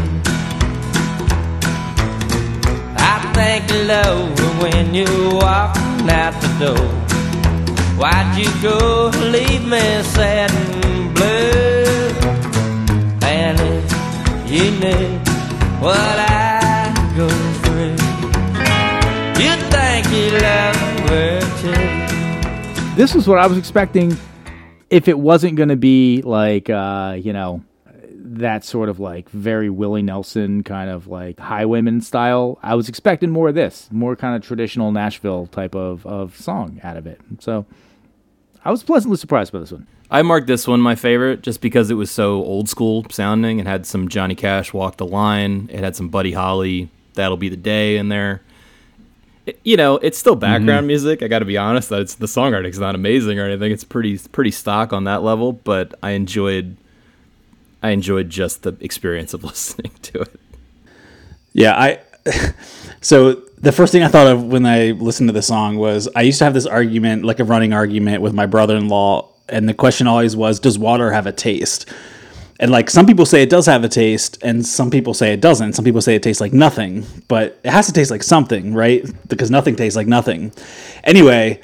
I think it over when you're walking out the door. Why'd you go leave me sad and blue? And if you knew what I go through, you'd think you too. This was what I was expecting. If it wasn't going to be like uh, you know that sort of like very Willie Nelson kind of like highwayman style, I was expecting more of this, more kind of traditional Nashville type of of song out of it. So I was pleasantly surprised by this one. I marked this one my favorite just because it was so old school sounding. It had some Johnny Cash Walk the Line. It had some Buddy Holly That'll Be the Day in there. You know, it's still mm-hmm. background music. I got to be honest that it's the songwriting's not amazing or anything. It's pretty pretty stock on that level, but I enjoyed I enjoyed just the experience of listening to it. Yeah, I. So the first thing I thought of when I listened to the song was I used to have this argument, like a running argument, with my brother-in-law, and the question always was, "Does water have a taste?" And like some people say it does have a taste, and some people say it doesn't. Some people say it tastes like nothing, but it has to taste like something, right? Because nothing tastes like nothing. Anyway,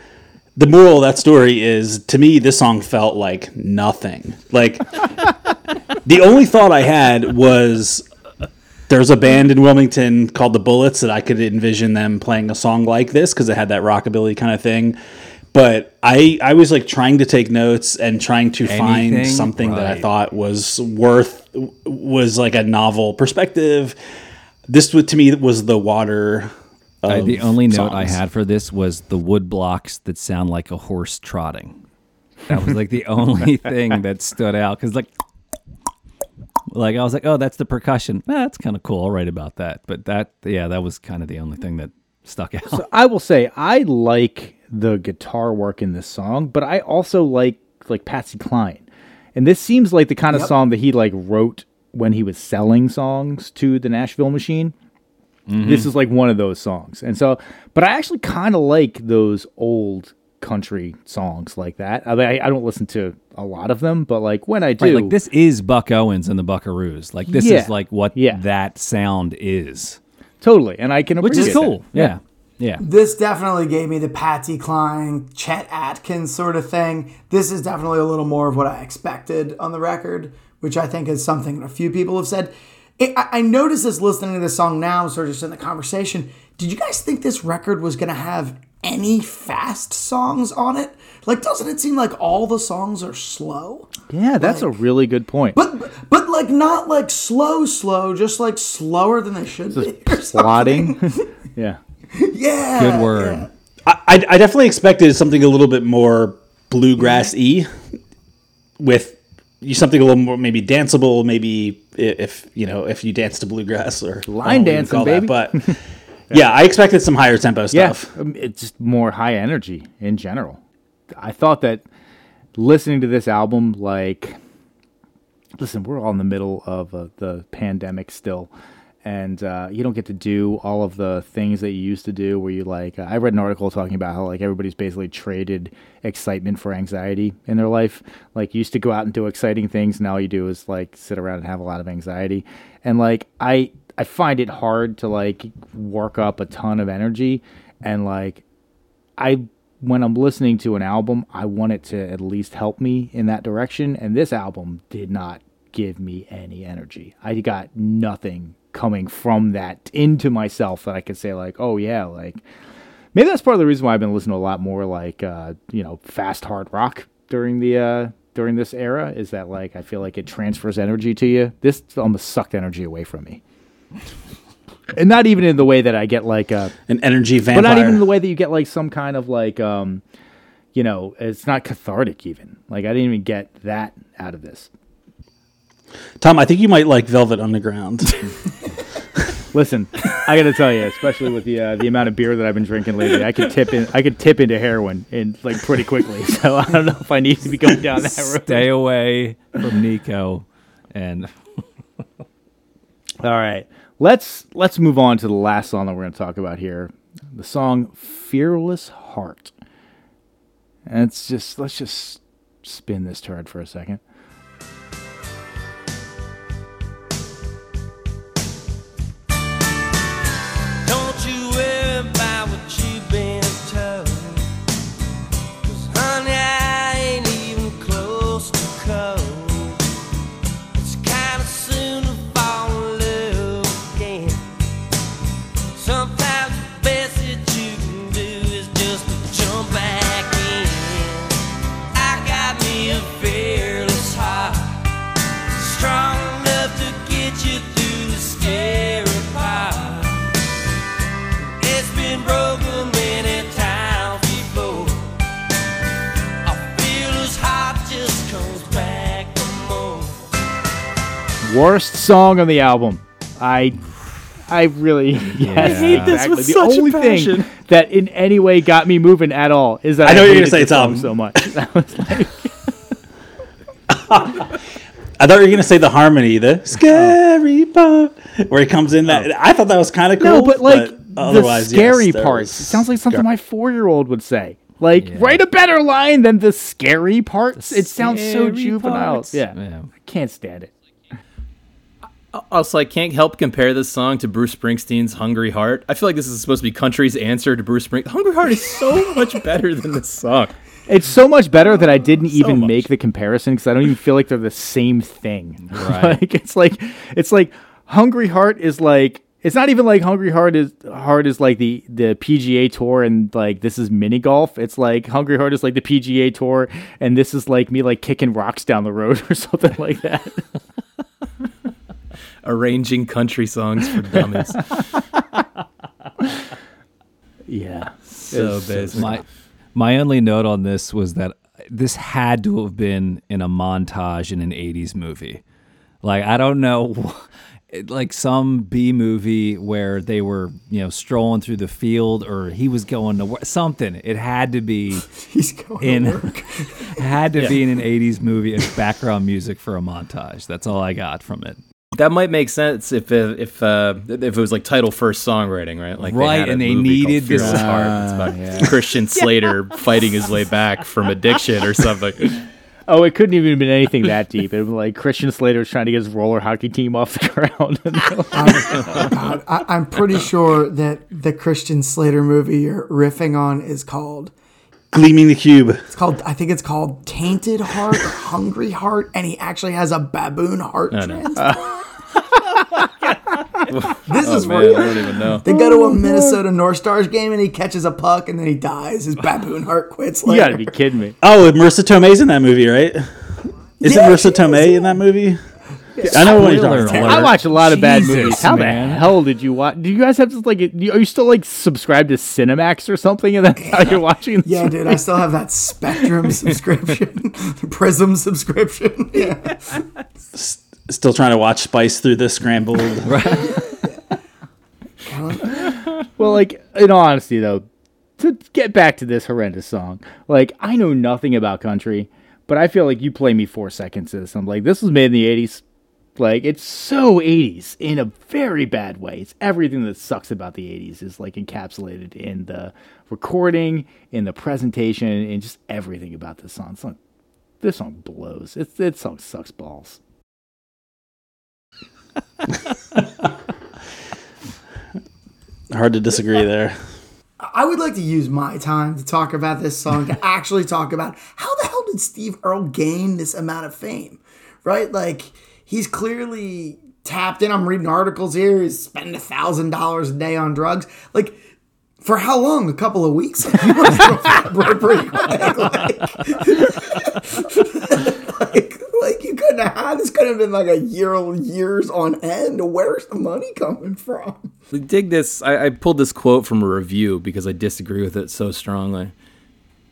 the moral of that story is to me, this song felt like nothing. Like the only thought I had was there's a band in Wilmington called the Bullets that I could envision them playing a song like this because it had that rockabilly kind of thing. But I I was like trying to take notes and trying to find Anything? something that I thought was worth was like a novel perspective. This was- to me was the water. I- of the only note I had for this was the wood blocks that sound like a horse trotting. That was like the only thing that stood out because like, like I was like, oh, that's the percussion. Eh, that's kind of cool. I'll write about that. But that, yeah, that was kind of the only thing that stuck out. I will say I like the guitar work in this song, but I also like like Patsy Cline. And this seems like the kind of song that he like wrote when he was selling songs to the Nashville Machine. Mm-hmm. This is like one of those songs. And so but I actually kind of like those old country songs like that. I mean, I, I don't listen to a lot of them, but like when I do, Right, like this is Buck Owens and the Buckaroos. Like this Yeah. is like what Yeah. that sound is, totally, and I can which is cool. that. Yeah, yeah. This definitely gave me the Patsy Cline, Chet Atkins sort of thing. This is definitely a little more of what I expected on the record, which I think is something a few people have said. It, I, I noticed this listening to this song now, sort of just in the conversation. Did you guys think this record was going to have any fast songs on it? Like, doesn't it seem like all the songs are slow? Yeah, that's a really good point. But but like not like slow, slow, just like slower than they should be. or. Plotting. yeah. Yeah. Good word. yeah. I, I I definitely expected something a little bit more bluegrass y with something a little more maybe danceable, maybe if you know if you dance to bluegrass or I don't know Line what you dancing, call that, baby. But yeah, I expected some higher tempo stuff. um, it's just more high energy in general. I thought that listening to this album, like, listen, we're all in the middle of uh, the pandemic still, and uh, you don't get to do all of the things that you used to do. Where you like, uh, I read an article talking about how like everybody's basically traded excitement for anxiety in their life. Like you used to go out and do exciting things, now all you do is like sit around and have a lot of anxiety. And like I, I find it hard to like work up a ton of energy, and like I when I'm listening to an album, I want it to at least help me in that direction. And this album did not give me any energy. I got nothing coming from that into myself that I could say like, oh yeah, like maybe that's part of the reason why I've been listening to a lot more like uh, you know fast hard rock during the uh, during this era. Is that like I feel like it transfers energy to you. This almost sucked energy away from me. And not even in the way that I get like a An energy vampire. but not even in the way that you get like some kind of like um you know it's not cathartic even like i didn't even get that out of this Tom, I think you might like Velvet Underground. listen i gotta tell you especially with the uh, the amount of beer that i've been drinking lately i could tip in i could tip into heroin in like pretty quickly. So i don't know if i need to be going down that road. Stay away from Nico. And all right. Let's let's move on to the last song that we're going to talk about here. The song fearless heart. And it's just let's just spin this turd for a second worry about worst song on the album. I I really yes, hate this exactly. with the such a only passion. thing that in any way got me moving at all is that I know what you're gonna say, this Tom. so much. That was like, I thought you were gonna say the harmony, the oh. scary part, where he comes in. That oh. I thought that was kind of cool. no, but like the otherwise, scary yes, parts. It sounds like something scar- my four year old would say. Like, write a better line than the scary parts. it sounds so juvenile. parts. Yeah. Yeah. I can't stand it. Also, I can't help compare this song to Bruce Springsteen's "Hungry Heart." I feel like this is supposed to be country's answer to Bruce Springsteen. "Hungry Heart" is so much better than this song. It's so much better that I didn't even much. make the comparison because I don't even feel like they're the same thing. Right. like it's like it's like Hungry Heart is like it's not even like Hungry Heart is Heart is like the the PGA Tour and like this is mini golf. It's like Hungry Heart is like the PGA Tour and this is like me like kicking rocks down the road or something like that. Arranging country songs for dummies. yeah. so basic. my my only note on this was that this had to have been in a montage in an 80s movie. Like I don't know like some B movie where they were, you know, strolling through the field or he was going to work something. It had to be He's going in to work. had to be in an 80s movie as background music for a montage. That's all I got from it. That might make sense if it, if uh, if it was like title first songwriting, right? Like Right, had a and they needed this- Fearless Heart. It's about Christian Slater fighting his way back from addiction or something. Oh, it couldn't even have been anything that deep. It was like Christian Slater's trying to get his roller hockey team off the ground. God, I, I'm pretty sure that the Christian Slater movie you're riffing on is called. gleaming the cube. It's called. I think it's called Tainted Heart or Hungry Heart, and he actually has a baboon heart no. transplant. this oh, is Man, I don't even know. They go to a Minnesota North Stars game and he catches a puck and then he dies. His baboon heart quits you gotta be kidding me. Oh, Marisa Tomei's in that movie, right? Is Yeah, it Marisa she is, Tomei in that movie? I know what you're talking about. I watch a lot of bad Jesus, movies. How man. the hell did you watch? Do you guys have to like? Are you still like subscribed to Cinemax or something? And that's how you're watching. This Yeah, dude, I still have that Spectrum subscription, Prism subscription. Yeah, Still trying to watch Spice through the scrambled. Well, like in all honesty, though, to get back to this horrendous song, like I know nothing about country, but I feel like you play me four seconds of this. I'm like, this was made in the '80s. Like it's so 80s in a very bad way. It's everything that sucks about the 80s is like encapsulated in the recording, in the presentation, and just everything about this song. This song, this song blows. It's this song sucks balls. Hard to disagree there. I would like to use my time to talk about this song to actually talk about how the hell did Steve Earle gain this amount of fame, right? Like he's clearly tapped in. I'm reading articles here. He's spending a thousand dollars a day on drugs. Like for how long? A couple of weeks? He must have pretty quick. Like, like, like you couldn't have had this. Could have been like a year, years on end. Where's the money coming from? dig this. I, I pulled this quote from a review because I disagree with it so strongly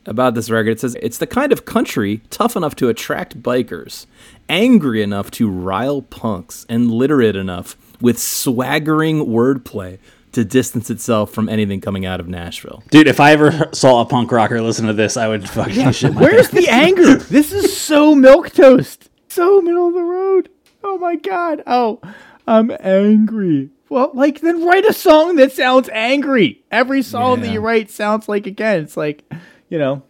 about this record. It says it's the kind of country tough enough to attract bikers, angry enough to rile punks, and literate enough with swaggering wordplay to distance itself from anything coming out of Nashville. Dude, if I ever saw a punk rocker listen to this, I would fucking shit my Where's the anger? This is so milk toast. So middle of the road. Oh my god. Oh, I'm angry. Well, like then write a song that sounds angry. Every song that you write sounds like again. It's like, you know,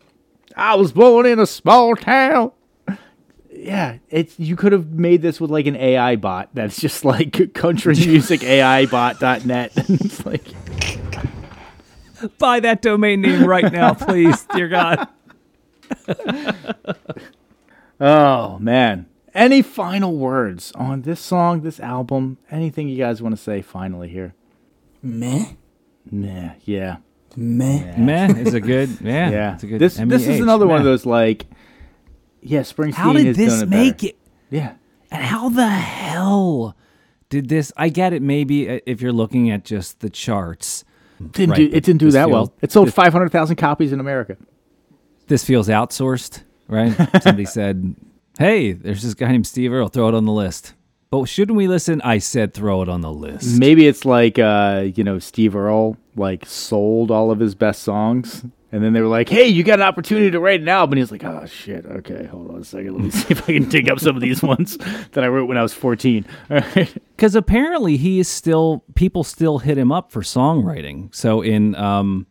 I was born in a small town. Yeah, it's you could have made this with like an AI bot that's just like country music AI bot dot bot.net. it's like Buy that domain name right now, please, dear God. Oh man. Any final words on this song, this album? Anything you guys want to say finally here? Meh, Nah, yeah. meh. Meh is a good, yeah, Yeah. It's a good this this is MEH, another one of those like yeah, Springsteen How did this make better. it? Yeah. And how the hell did this? I get it. Maybe uh, if you're looking at just the charts, Didn't Right, do, it didn't do that feels- well. It sold 500,000 copies in America. this feels outsourced, right? Somebody said, "Hey, there's this guy named Steve Earle. Throw it on the list." But shouldn't we listen? I said, throw it on the list. Maybe it's like uh, you know, Steve Earle like sold all of his best songs and then they were like, "Hey, you got an opportunity to write an album." And he's like, "Oh shit. Okay, hold on a second. Let me see if I can dig up some of these ones that I wrote when I was 14." Because apparently he is still people still hit him up for songwriting. So in um,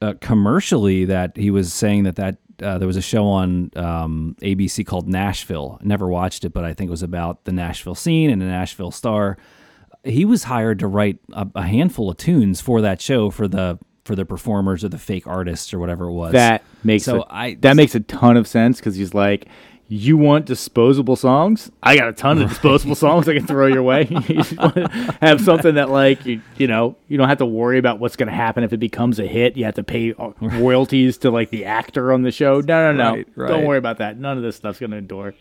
uh, commercially, that he was saying that that uh, there was a show on um, ABC called Nashville. Never watched it, but I think it was about the Nashville scene and the Nashville star. He was hired to write a, a handful of tunes for that show for the for the performers or the fake artists or whatever it was. That makes So a, I- that makes a ton of sense because he's like, "You want disposable songs? I got a ton of disposable songs I can throw your way. you have something that like you, you know you don't have to worry about what's going to happen if it becomes a hit. You have to pay uh, royalties to like the actor on the show. No, no, no. Right, right. Don't worry about that. None of this stuff's going to endure.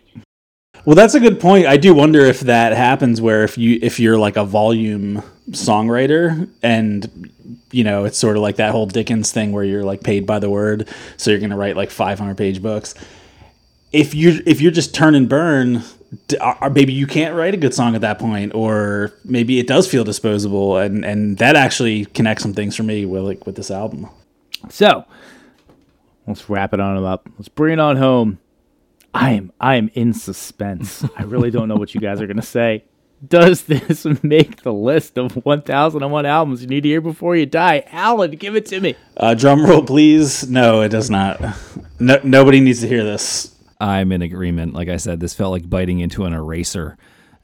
Well, that's a good point. I do wonder if that happens where if you if you're like a volume songwriter and you know it's sort of like that whole Dickens thing where you're like paid by the word, so you're gonna write like 500 page books. If you if you're just turn and burn, or or uh, uh, maybe you can't write a good song at that point, or maybe it does feel disposable, and and that actually connects some things for me with like with this album. So let's wrap it on up. Let's bring it on home. I am I am in suspense. I really don't know what you guys are gonna say. Does this make the list of 1001 albums you need to hear before you die? Alan, give it to me. Uh, drum roll, please. No, it does not. No, nobody needs to hear this. I'm in agreement. Like I said, this felt like biting into an eraser.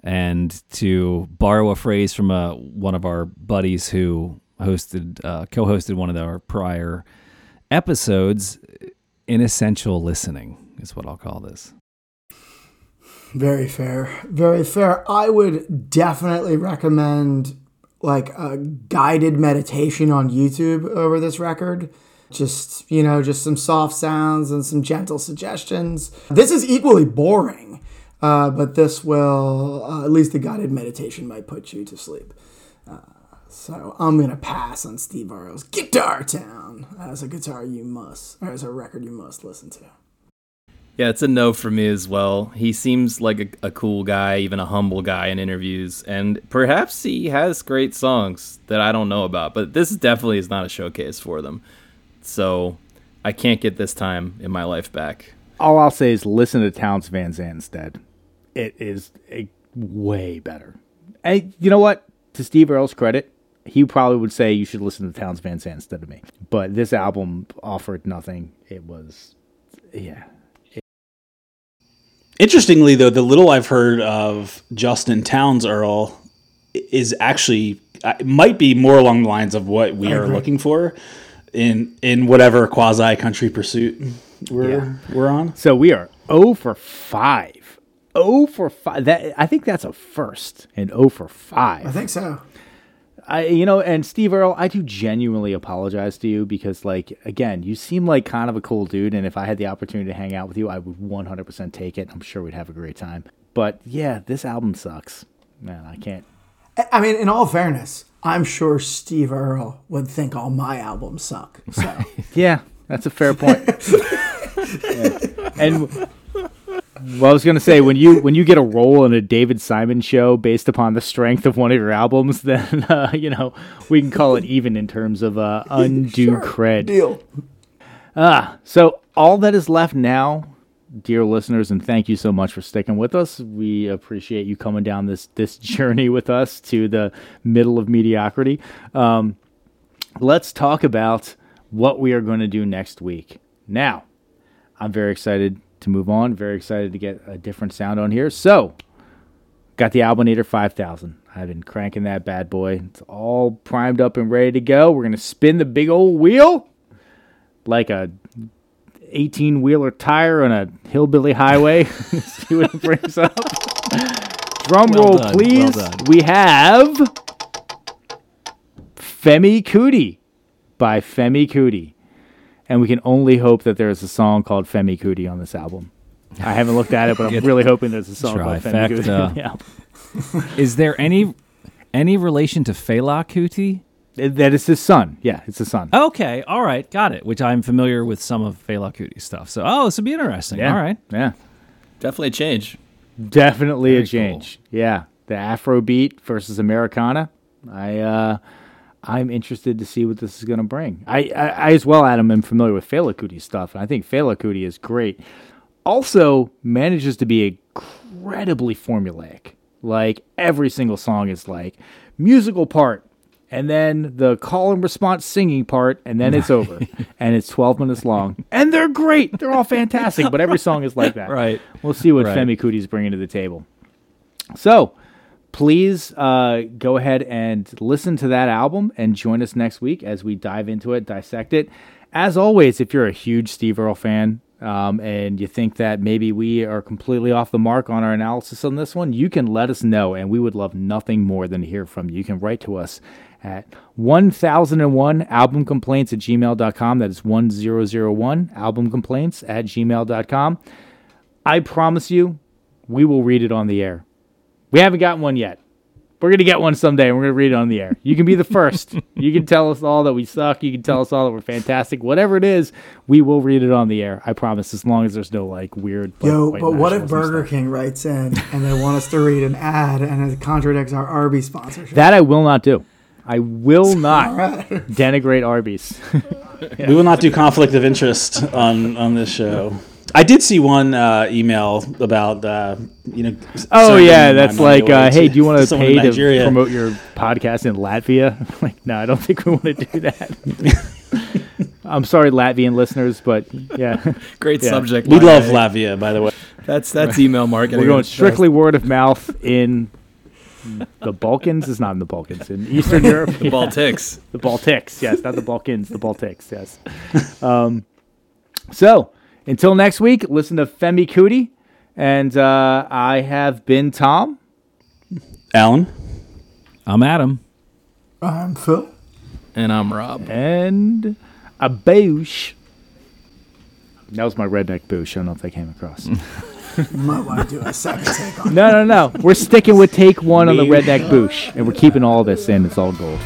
And to borrow a phrase from uh, one of our buddies who hosted, uh, co-hosted one of our prior episodes, inessential listening is what I'll call this. Very fair. Very fair. I would definitely recommend like a guided meditation on YouTube over this record. Just, you know, just some soft sounds and some gentle suggestions. This is equally boring, uh, but this will, uh, at least the guided meditation might put you to sleep. Uh, so I'm going to pass on Steve Earle's Guitar Town as a guitar you must, or as a record you must listen to. Yeah, it's a no for me as well. He seems like a, a cool guy, even a humble guy in interviews, and perhaps he has great songs that I don't know about, but this definitely is not a showcase for them. So I can't get this time in my life back. All I'll say is listen to Townes Van Zandt instead. It is a way better. And you know what? To Steve Earle's credit, he probably would say you should listen to Townes Van Zandt instead of me. But this album offered nothing. It was, yeah. Interestingly, though, the little I've heard of Justin Townes Earle is actually uh, might be more along the lines of what we are looking for in in whatever quasi country pursuit we're we're on. So we are 0 for 5. 0 for 5. That I think that's a first and 0 for 5. I think so. I you know, and Steve Earle, I do genuinely apologize to you because like again, you seem like kind of a cool dude and if I had the opportunity to hang out with you, I would 100% take it. I'm sure we'd have a great time. But yeah, this album sucks. Man, I can't I- mean, in all fairness, I'm sure Steve Earle would think all my albums suck. So Yeah, that's a fair point. Yeah. And well, I was gonna say when you when you get a role in a David Simon show based upon the strength of one of your albums, then uh, you know we can call it even in terms of uh, undue cred. deal. So all that is left now, dear listeners, and thank you so much for sticking with us. We appreciate you coming down this this journey with us to the middle of mediocrity. Um, let's talk about what we are going to do next week. Now, I'm very excited to move on. Very excited to get a different sound on here. So, got the Albinator 5000. I've been cranking that bad boy. It's all primed up and ready to go. We're going to spin the big old wheel like a 18 wheeler tire on a hillbilly highway. See what it brings up. Drum Well roll, done, well please. done. we have Femi Kuti by Femi Kuti. And we can only hope that there's a song called Femi Kuti on this album. I haven't looked at it, but I'm really hoping there's a song called Femi Kuti. Trifecta. yeah. Is there any any relation to Fela Kuti? That is his son. Yeah, it's his son. Okay, all right, got it. Which I'm familiar with some of Fela Kuti stuff. So, oh, this would be interesting. yeah. All right. Yeah. Definitely a change. Definitely a Very cool. change. Yeah, the Afrobeat versus Americana. I uh, I'm interested to see what this is going to bring. I, I I as well, Adam, am familiar with Fela Kuti stuff, and I think Fela Kuti is great. Also, manages to be incredibly formulaic. Like every single song is like musical part. And then the call and response singing part, and then it's over. and it's 12 minutes long. And they're great. They're all fantastic, but every song is like that. Right. We'll see what Right. Femi Kuti's bringing to the table. So, please uh, go ahead and listen to that album and join us next week as we dive into it, dissect it. As always, if you're a huge Steve Earle fan um, and you think that maybe we are completely off the mark on our analysis on this one, you can let us know, and we would love nothing more than to hear from you. You can write to us at 1001 albumcomplaints at gmail.com. That is 1001 albumcomplaints at gmail.com. I promise you, we will read it on the air. We haven't gotten one yet. We're gonna get one someday, and we're gonna read it on the air. You can be the first. you can tell us all that we suck. You can tell us all that we're fantastic. Whatever it is, we will read it on the air. I promise. As long as there's no like weird. Yo, white but what if Burger stuff. King writes in and they want us to read an ad and it contradicts our Arby's sponsorship? That I will not do. I will not All right. denigrate Arby's. We will not do conflict of interest on on this show. I did see one uh, email about uh, you know. Oh yeah, that's like, uh, hey, do you want to pay to promote your podcast in Latvia? like, no, I don't think we want to do that. I'm sorry, Latvian listeners, but yeah, Great Yeah. subject. We love? Latvia, by the way. That's that's email marketing. we're going strictly word of mouth in the Balkans. It's not in the Balkans, in Eastern Europe. best. the Baltics. The Baltics, yes, not the Balkans, the Baltics, yes. Um, so until next week, listen to Femi Kuti, and uh, I have been Tom. Alan, I'm Adam. I'm Phil. And I'm Rob. and a boosh. That was my redneck boosh. I don't know if that came across. Might want to do a second take on no, no, no. We're sticking with take one on the redneck boosh, and we're keeping all this in. It's all gold.